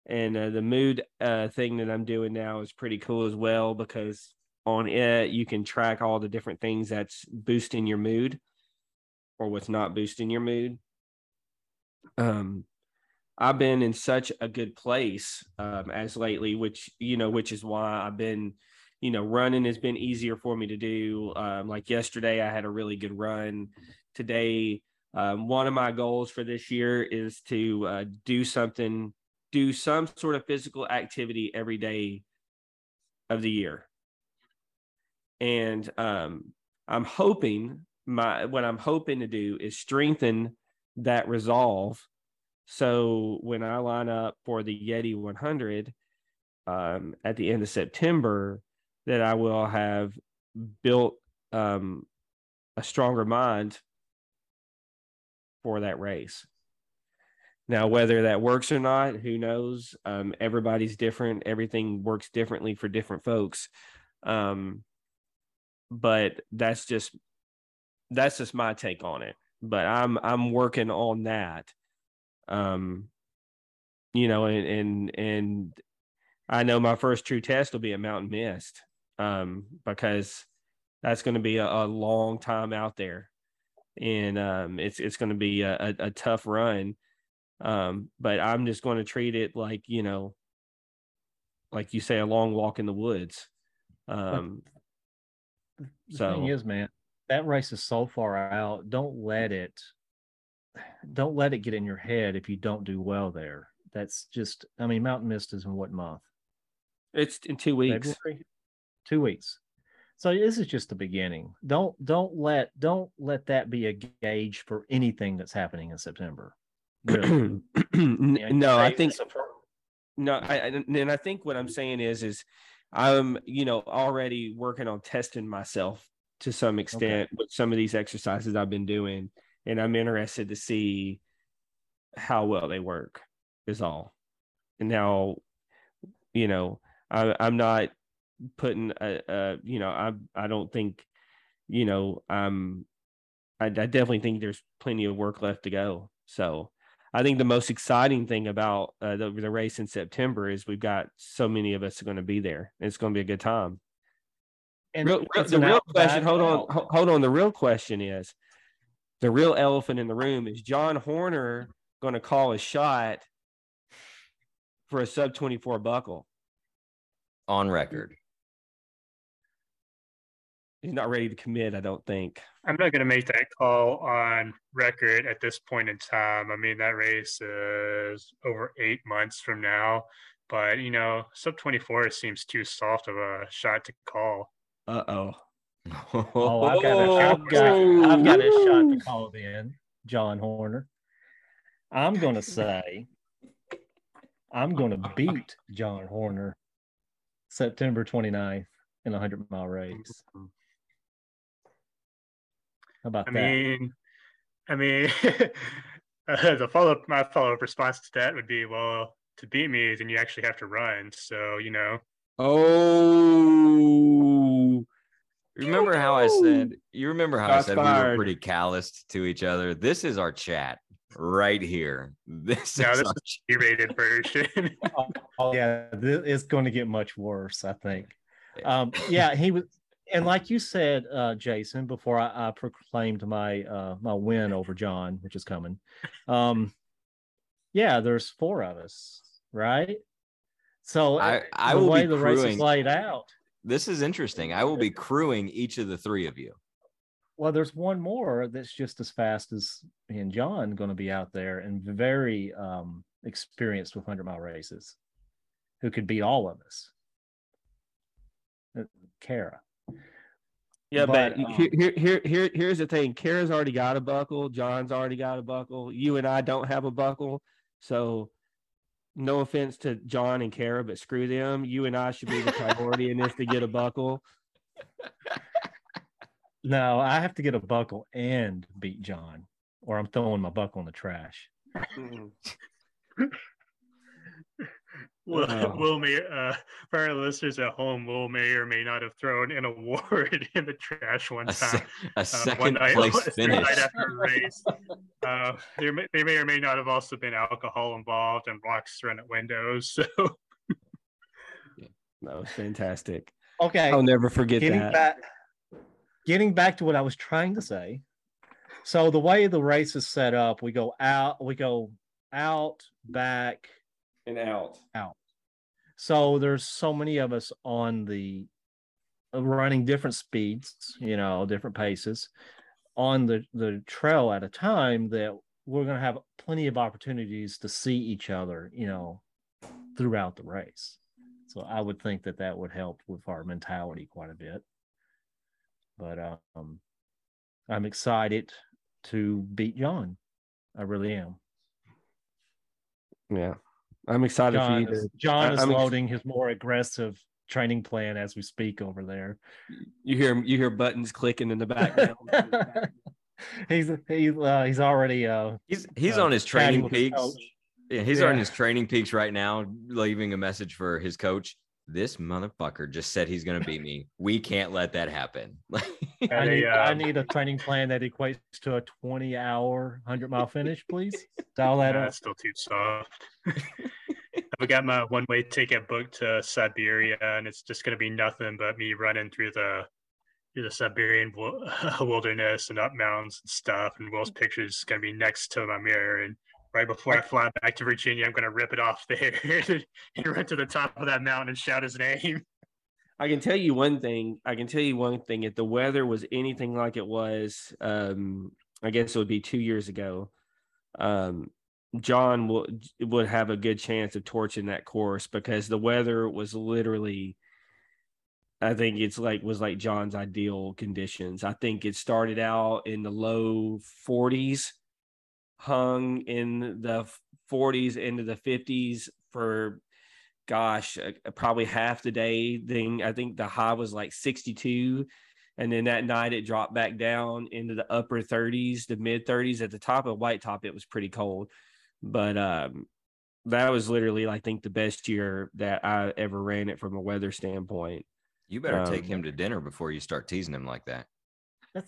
and uh, the mood uh, thing that I'm doing now is pretty cool as well because on it you can track all the different things that's boosting your mood or what's not boosting your mood. Um, I've been in such a good place um, as lately, which you know, which is why I've been, you know, running has been easier for me to do. Um, like yesterday, I had a really good run. Today, um, one of my goals for this year is to uh, do something, do some sort of physical activity every day of the year, and um, I'm hoping my what I'm hoping to do is strengthen that resolve. So when I line up for the Yeti 100 um, at the end of September, that I will have built um, a stronger mind for that race. Now, whether that works or not, who knows? Um, everybody's different. Everything works differently for different folks. Um, but that's just that's just my take on it. But I'm I'm working on that. Um, you know, and and and I know my first true test will be at Mountain Mist, um, because that's going to be a, a long time out there, and um, it's it's going to be a, a, a tough run. Um, but I'm just going to treat it like you know, like you say, a long walk in the woods. Um, The so thing is, man, that race is so far out. Don't let it don't let it get in your head if you don't do well there. That's just I mean, Mountain Mist is in what month? it's in two weeks. February? Two weeks. So this is just the beginning. Don't don't let don't let that be a gauge for anything that's happening in September. Really. No, I think no, I, I and I think what I'm saying is is I'm you know already working on testing myself to some extent with some of these exercises I've been doing, and I'm interested to see how well they work. Is all, and now you know I, I'm not putting a, a you know I I don't think you know I'm I, I definitely think there's plenty of work left to go. So I think the most exciting thing about uh, the, the race in September is we've got so many of us are going to be there. It's going to be a good time. and real- the real question, hold on, hold on. The real question is the real elephant in the room is John Horner going to call a shot for a sub 24 buckle? on record. He's not ready to commit, I don't think. I'm not going to make that call on record at this point in time. I mean, that race is over eight months from now, but you know, sub 24 seems too soft of a shot to call. Uh oh. Oh, I've got, a, I've, got, I've got a shot to call it in, John Horner. I'm going to say, I'm going to beat John Horner September 29th in a 100 mile race. How about I that? mean, I mean, uh, the follow up, my follow up response to that would be, well, to beat me, then you actually have to run. So you know, Oh, Remember how I said? You remember how Shots I said we were pretty calloused to each other? This is our chat right here. This No, is this our is E-rated version. oh, oh, yeah, th- it's going to get much worse, I think. Um, yeah, he was, and like you said, uh, Jason, before I, I proclaimed my uh, my win over John, which is coming. Um, yeah, there's four of us, right? So I- I the will be way the race is laid out. This is interesting. I will be crewing each of the three of you. Well, there's one more that's just as fast as me and John going to be out there and very um, experienced with 100 mile races who could beat all of us. Uh, Kara. yeah, but, But, um, here, here, here, here, here's the thing. Kara's already got a buckle. John's already got a buckle. You and I don't have a buckle, so no offense to John and Kara, but screw them. You and I should be the priority in this to get a buckle. No, I have to get a buckle and beat John, or I'm throwing my buckle in the trash. Mm. Will, Oh. Will may, uh, for our listeners at home, Will may or may not have thrown an award in the trash one A, time. se- a uh, second one night, place finish. night after a race. Uh, there, may, there may or may not have also been alcohol involved and rocks thrown at windows. So That was fantastic. Okay, I'll never forget getting that. back, getting back to what I was trying to say. So the way the race is set up, we go out, we go out, back, And out. Out. So there's so many of us on the uh, running different speeds, you know, different paces on the the trail at a time that we're going to have plenty of opportunities to see each other, you know, throughout the race. So I would think that that would help with our mentality quite a bit. But um I'm excited to beat John. I really am. Yeah. I'm excited for you to John I- is I'm ex- loading his more aggressive training plan as we speak over there. you hear you hear buttons clicking in the background. he's he, uh, he's already uh, He's he's uh, on his TrainingPeaks. Yeah, he's on his TrainingPeaks right now, leaving a message for his coach. This motherfucker just said he's gonna beat me. We can't let that happen. I Had a, need, I um, need a training plan that equates to a 20 hour 100 mile finish, please. Dial that Nah, up. still too soft. I've got my one way ticket booked to Siberia, and it's just going to be nothing but me running through the through the Siberian wilderness and up mountains and stuff. And Will's picture is going to be next to my mirror. And right before I fly back to Virginia, I'm going to rip it off there and run to the top of that mountain and shout his name. I can tell you one thing. I can tell you one thing. If the weather was anything like it was, um, I guess it would be two years ago. Um, John will, would have a good chance of torching that course because the weather was literally. I think it's like was like John's ideal conditions. I think it started out in the low 40s, hung in the 40s into the 50s for gosh, uh, probably half the day. Then I think the high was like 62. And then that night it dropped back down into the upper 30s, the mid 30s. At the top of White Top, it was pretty cold. But um, that was literally, I think, the best year that I ever ran it from a weather standpoint. You better take Um, him to dinner before you start teasing him like that.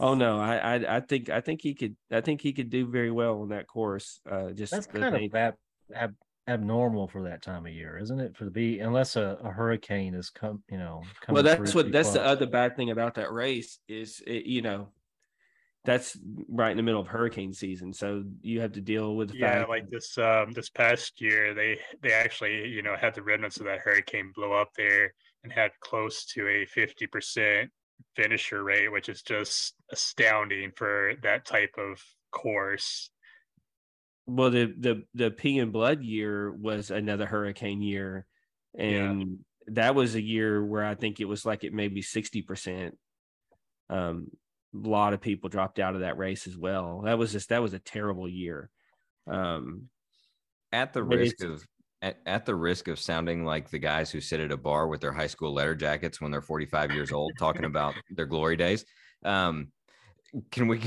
Oh no, I, I I think I think he could I think he could do very well on that course. Uh, just That's kind thing- of ab- ab- abnormal for that time of year, isn't it? For the be unless a, a hurricane is come, you know. well coming that's what that's the other bad thing about that race is it, you know that's right in the middle of hurricane season so you have to deal with the Yeah, fact like this um this past year, they they actually you know had the remnants of that hurricane blow up there and had close to a fifty percent finisher rate, which is just astounding for that type of course. well the the the pea and blood year was another hurricane year. And that was a year where i think it was like it maybe 60% um a lot of people dropped out of that race as well. That was just that was a terrible year. Um At the risk of at, at the risk of sounding like the guys who sit at a bar with their high school letter jackets when they're 45 years old talking about their glory days um can we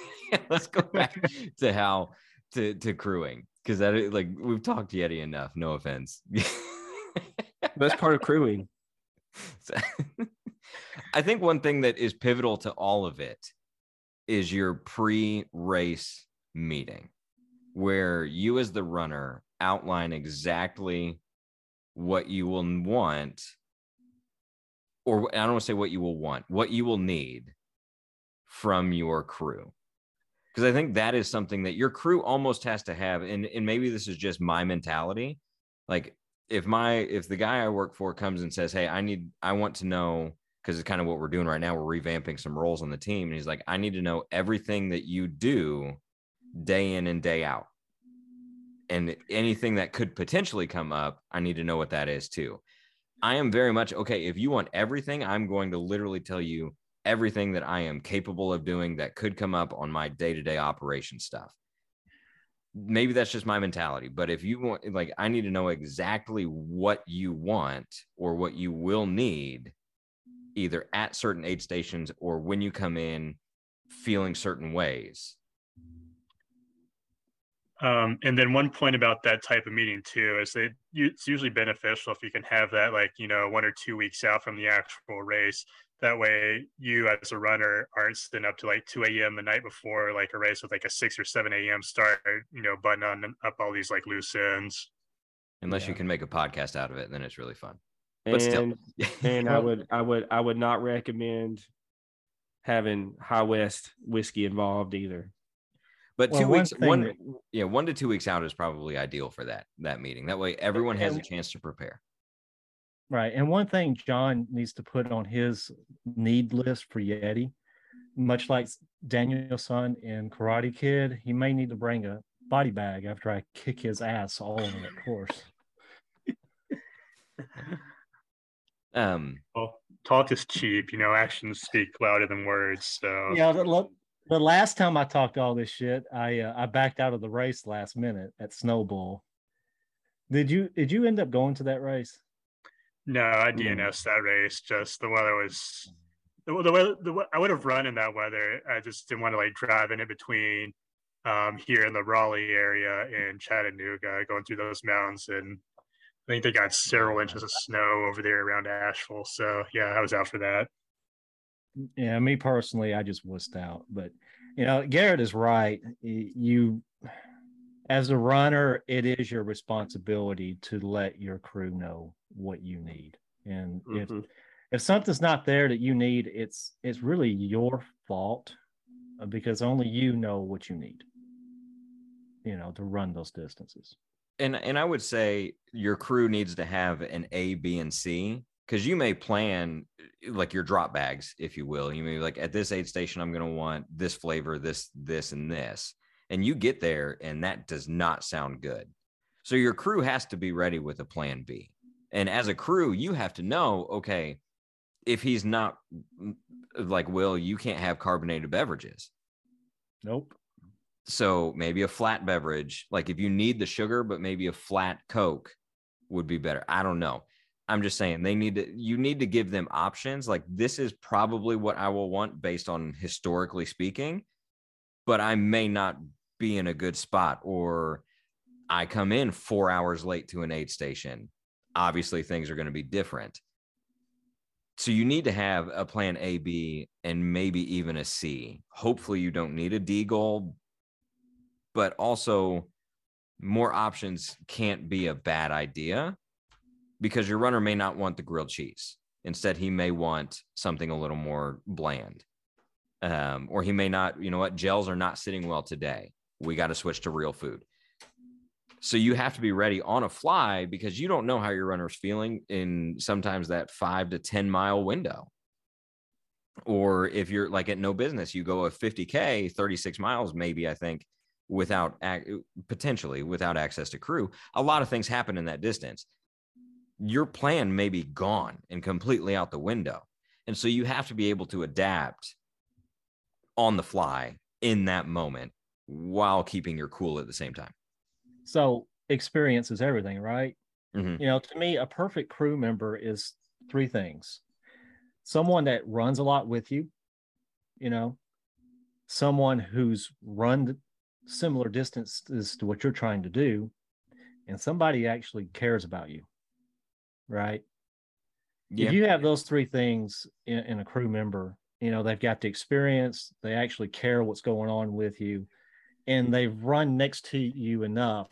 let's go back to how to to crewing because that like we've talked Yeti enough. No offense. That's part of crewing. So, I think one thing that is pivotal to all of it is your pre-race meeting where you as the runner outline exactly what you will want or I don't want to say what you will want, what you will need from your crew. Because I think that is something that your crew almost has to have. And, and maybe this is just my mentality. Like if my if the guy I work for comes and says, Hey, I need I want to know because it's kind of what we're doing right now. We're revamping some roles on the team. And he's like, I need to know everything that you do day in and day out. And anything that could potentially come up, I need to know what that is too. I am very much okay. If you want everything, I'm going to literally tell you everything that I am capable of doing that could come up on my day to day operation stuff. Maybe that's just my mentality, but if you want, like, I need to know exactly what you want or what you will need either at certain aid stations or when you come in feeling certain ways. Um, and then one point about that type of meeting too is that it's usually beneficial if you can have that like you know one or two weeks out from the actual race that way, you as a runner aren't sitting up to like 2 a.m. the night before, like a race with like a 6 or 7 a.m. start, you know, button on up all these like loose ends. Unless yeah. you can make a podcast out of it, then it's really fun. But and, still, and I would, I would, I would not recommend having High West whiskey involved either. But well, two weeks, one, that, yeah, one to two weeks out is probably ideal for that that meeting. That way, everyone has a chance to prepare. Right. And one thing John needs to put on his need list for Yeti, much like Daniel-san in Karate Kid, he may need to bring a body bag after I kick his ass all over the course. um well talk is cheap you know actions speak louder than words so yeah the, the last time i talked all this shit i uh, i backed out of the race last minute at snowball did you did you end up going to that race no, I DNS that race. Just the weather was the, the weather. The, I would have run in that weather. I just didn't want to like drive in it between um, here in the Raleigh area and Chattanooga, going through those mountains, and I think they got several inches of snow over there around Asheville. So yeah, I was out for that. Yeah, me personally, I just wussed out. But you know, Garrett is right. You, as a runner, it is your responsibility to let your crew know what you need. And mm-hmm. if if something's not there that you need, it's it's really your fault uh, because only you know what you need. You know, to run those distances. And and I would say your crew needs to have an A, B, and C because you may plan eh, like your drop bags, if you will. You may be like at this aid station, I'm going to want this flavor, this, this, and this. And you get there, and that does not sound good. So your crew has to be ready with a plan B. And as a crew, you have to know, okay, if he's not mm, eh, like Will, you can't have carbonated beverages. Nope. So maybe a flat beverage, like if you need the sugar, but maybe a flat Coke would be better. I don't know. I'm just saying they need to, you need to give them options. Like this is probably what I will want based on historically speaking, but I may not be in a good spot or I come in four hours late to an aid station obviously things are going to be different. So you need to have a plan A, B, and maybe even a C. Hopefully, you don't need a D goal, but also more options can't be a bad idea because your runner may not want the grilled cheese. Instead, he may want something a little more bland. Um, or he may not, you know what, gels are not sitting well today. We got to switch to real food. So you have to be ready on a fly because you don't know how your runner's feeling in sometimes that five to 10 mile window. Or if you're like at no business, you go a 50K, 36 miles, maybe, I think, without potentially without access to crew. A lot of things happen in that distance. Your plan may be gone and completely out the window. And so you have to be able to adapt on the fly in that moment while keeping your cool at the same time. So experience is everything, right? Mm-hmm. You know, to me, a perfect crew member is three things someone that runs a lot with you, you know, someone who's run similar distances to what you're trying to do and somebody actually cares about you right Yeah. if you have those three things in, in a crew member you know they've got the experience they actually care what's going on with you and they've run next to you enough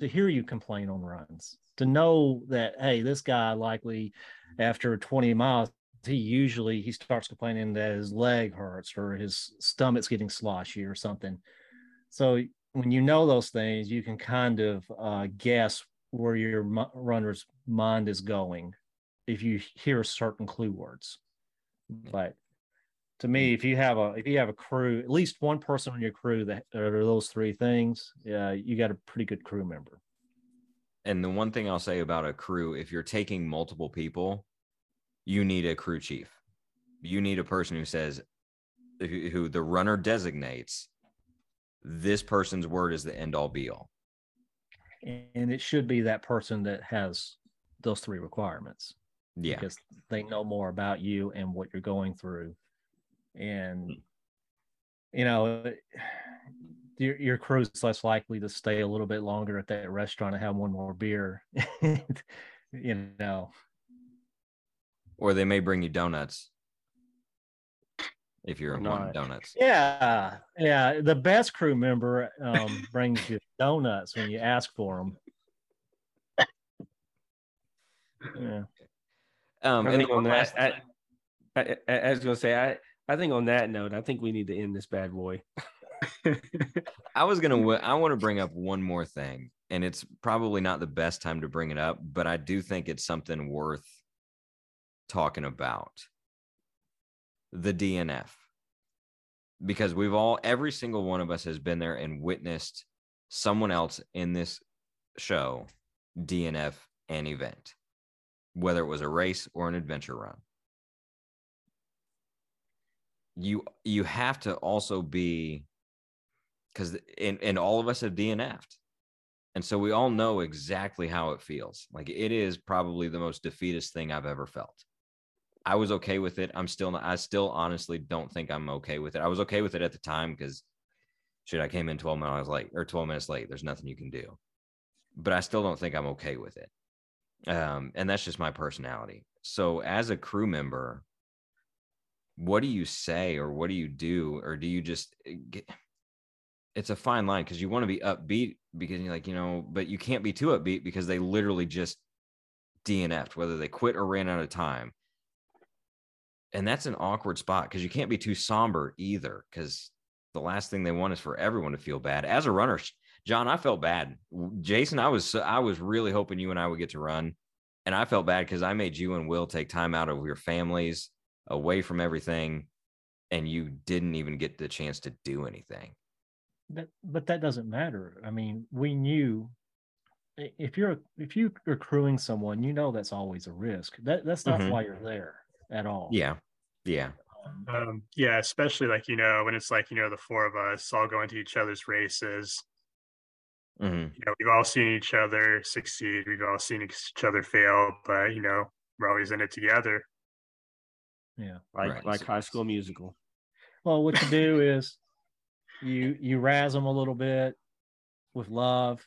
to hear you complain on runs to know that hey this guy likely after 20 miles he usually he starts complaining that his leg hurts or his stomach's getting sloshy or something so when you know those things you can kind of uh, guess where your mu- runner's mind is going if you hear certain clue words mm-hmm. but to me mm-hmm. if you have a if you have a crew at least one person on your crew that are those three things yeah you got a pretty good crew member And the one thing I'll say about a crew, if you're taking multiple people, you need a crew chief. You need a person who says, who, who the runner designates, this person's word is the end all be all. And it should be that person that has those three requirements. Yeah. because they know more about you and what you're going through. And hmm. you know your, your is less likely to stay a little bit longer at that restaurant and have one more beer you know. Or they may bring you donuts if you're Or wanting donuts. yeah yeah the best crew member um, brings you donuts when you ask for them yeah Um, I think on that, last- I, I, I, I was gonna say, I, I think on that note, I think we need to end this bad boy. I was gonna. I want to bring up one more thing, and it's probably not the best time to bring it up, but I do think it's something worth talking about. The DNF, because we've all, every single one of us has been there and witnessed someone else in this show DNF an event, whether it was a race or an adventure run. You you have to also be because and, and all of us have DNF'd. And so we all know exactly how it feels. Like it is probably the most defeatist thing I've ever felt. I was okay with it. I'm still not, I still honestly don't think I'm okay with it. I was okay with it at the time because shit, I came in 12 minutes late or 12 minutes late. There's nothing you can do. But I still don't think I'm okay with it. Um, and that's just my personality. So as a crew member, what do you say or what do you do? Or do you just eh, get it's a fine line because you want to be upbeat because you're like, you know, but you can't be too upbeat because they literally just DNF'd, whether they quit or ran out of time. And that's an awkward spot because you can't be too somber either because the last thing they want is for everyone to feel bad. As a runner, John, I felt bad. Jason, I was I was really hoping you and I would get to run, and I felt bad because I made you and Will take time out of your families, away from everything, and you didn't even get the chance to do anything. that, but that doesn't matter. I mean, we knew if you're if you are crewing someone, you know that's always a risk. That that's not Mhm. why you're there at all. Yeah, yeah, Um, yeah, especially like you know when it's like you know the four of us all going to each other's races. hmm You know we've all seen each other succeed. We've all seen each other fail, but you know we're always in it together. yeah. Like Right. like High School Musical. Well, what you do is you you razz them a little bit with love.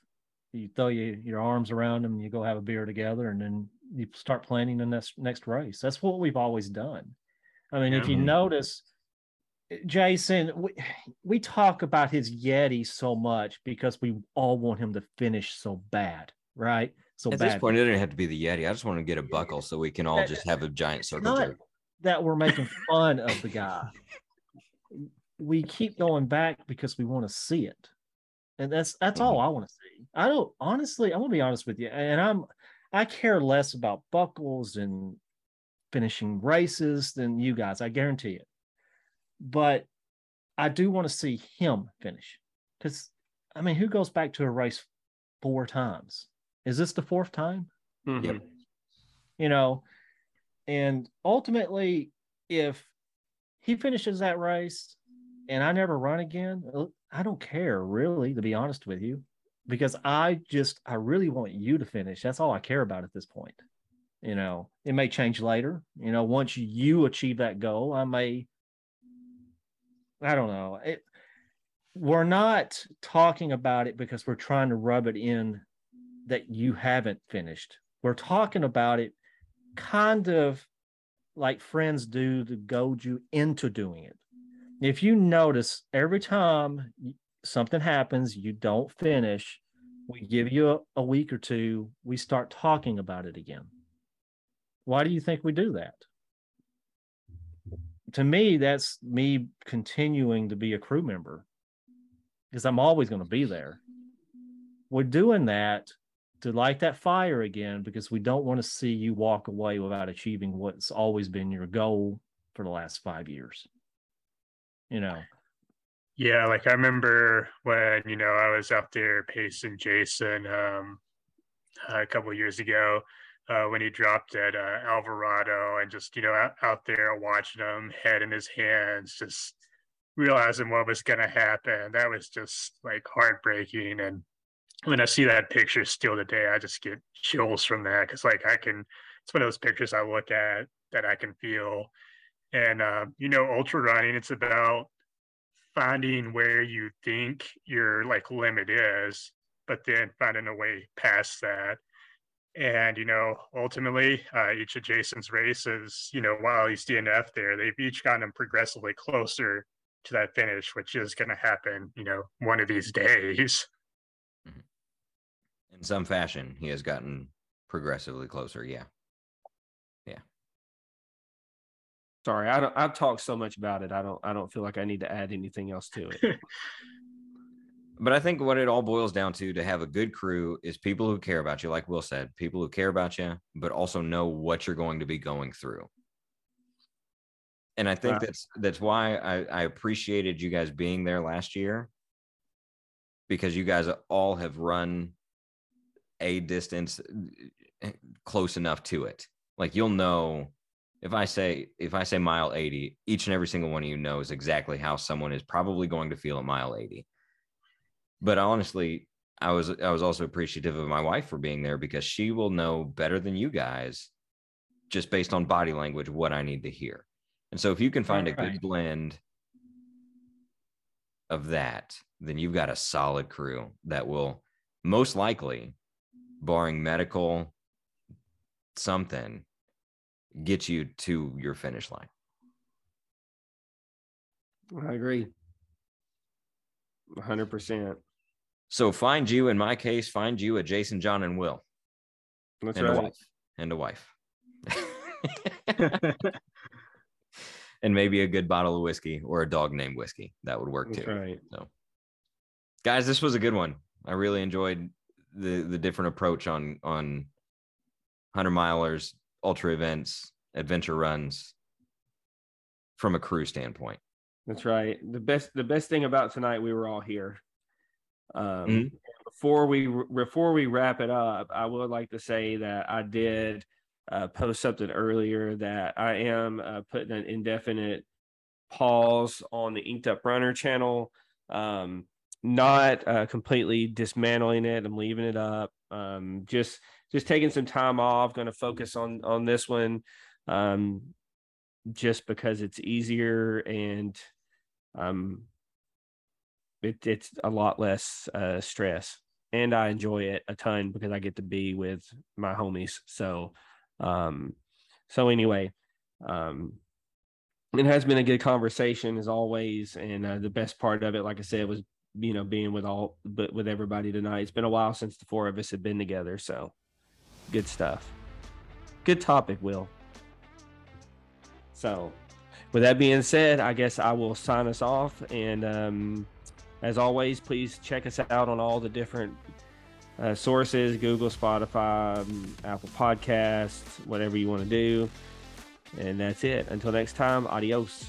You throw you, your arms around them, you go have a beer together, and then you start planning the next next race. That's what we've always done. I mean, if you Yeah. notice, Jason, we, we talk about his Yeti so much because we all want him to finish so bad, right? So At bad. this point, it didn't have to be the Yeti. I just want to get a buckle so we can all just have a giant circle not jerk. that we're making fun of the guy. We keep going back because we want to see it. And that's that's all mm-hmm. I want to see. I don't honestly, I'm gonna be honest with you, and I'm I care less about buckles and finishing races than you guys, I guarantee it. But I do want to see him finish. Because I mean, who goes back to a race four times? Is this the fourth time? Mhm. you know and ultimately if he finishes that race and i never run again uh, i don't care really to be honest with you because i just i really want you to finish that's all i care about at this point you know it may change later you know once you achieve that goal i may I don't know. It, we're not talking about it because we're trying to rub it in that you haven't finished. We're talking about it kind of like friends do to goad you into doing it. If you notice, every time something happens, you don't finish, we give you a, a week or two, we start talking about it again. Why do you think we do that? To me, that's me continuing to be a crew member because I'm always going to be there. We're doing that to light that fire again because we don't want to see you walk away without achieving what's always been your goal for the last five years. You know, yeah, like I remember when you know I was out there pacing Jason um, a couple years ago uh, when he dropped at uh, Alvarado, and just you know out, out there watching him, head in his hands, just realizing what was going to happen. That was just like heartbreaking. And when I see that picture still today, I just get chills from that because like I can, it's one of those pictures I look at that I can feel. And uh, you know, ultra running, it's about finding where you think your like limit is, but then finding a way past that. And you know, ultimately, uh, each of Jason's races, you know, while he's DNF there, they've each gotten him progressively closer to that finish, which is going to happen, you know, one of these days. Mm-hmm. In some fashion, he has gotten progressively closer. Yeah. Yeah. Sorry, I don't. I've talked so much about it. I don't. I don't feel like I need to add anything else to it. but I think what it all boils down to to have a good crew is people who care about you, like Will said, people who care about you, but also know what you're going to be going through. And I think that's that's why I, I appreciated you guys being there last year because you guys all have run a distance eh, close enough to it. Like you'll know if I say if I say mile 80, each and every single one of you knows exactly how someone is probably going to feel at mile 80. But honestly, I was I was also appreciative of my wife for being there because she will know better than you guys just based on body language what I need to hear. And so if you can find a good blend of that, then you've got a solid crew that will most likely barring medical something get you to your finish line. I agree. 100%. So find you, in my case, find you a Jason, John, and Will. That's and right. a wife. And a wife. and maybe a good bottle of whiskey or a dog named whiskey. That would work That's too. right. So guys, this was a good one. I really enjoyed the the different approach on on hundred milers, ultra events, adventure runs from a crew standpoint. That's right. The best the best thing about tonight, we were all here. Um, Mhm. Before we before we wrap it up, I would like to say that I did uh, post something earlier that I am uh, putting an indefinite pause on the Inked Up Runner channel. Um, not uh, completely dismantling it. I'm leaving it up. Um, just just taking some time off. Going to focus on on this one, um, just because it's easier and um, it, it's a lot less uh, stress, and I enjoy it a ton because I get to be with my homies. So, um, so anyway, um, it has been a good conversation as always, and uh, the best part of it, like I said, was you know being with all but with everybody tonight. It's been a while since the four of us have been together, so good stuff. Good topic, Will. So, with that being said, I guess I will sign us off. And um, as always, please check us out on all the different uh, sources Google, Spotify, um, Apple Podcasts, whatever you want to do. And that's it. Until next time, adios.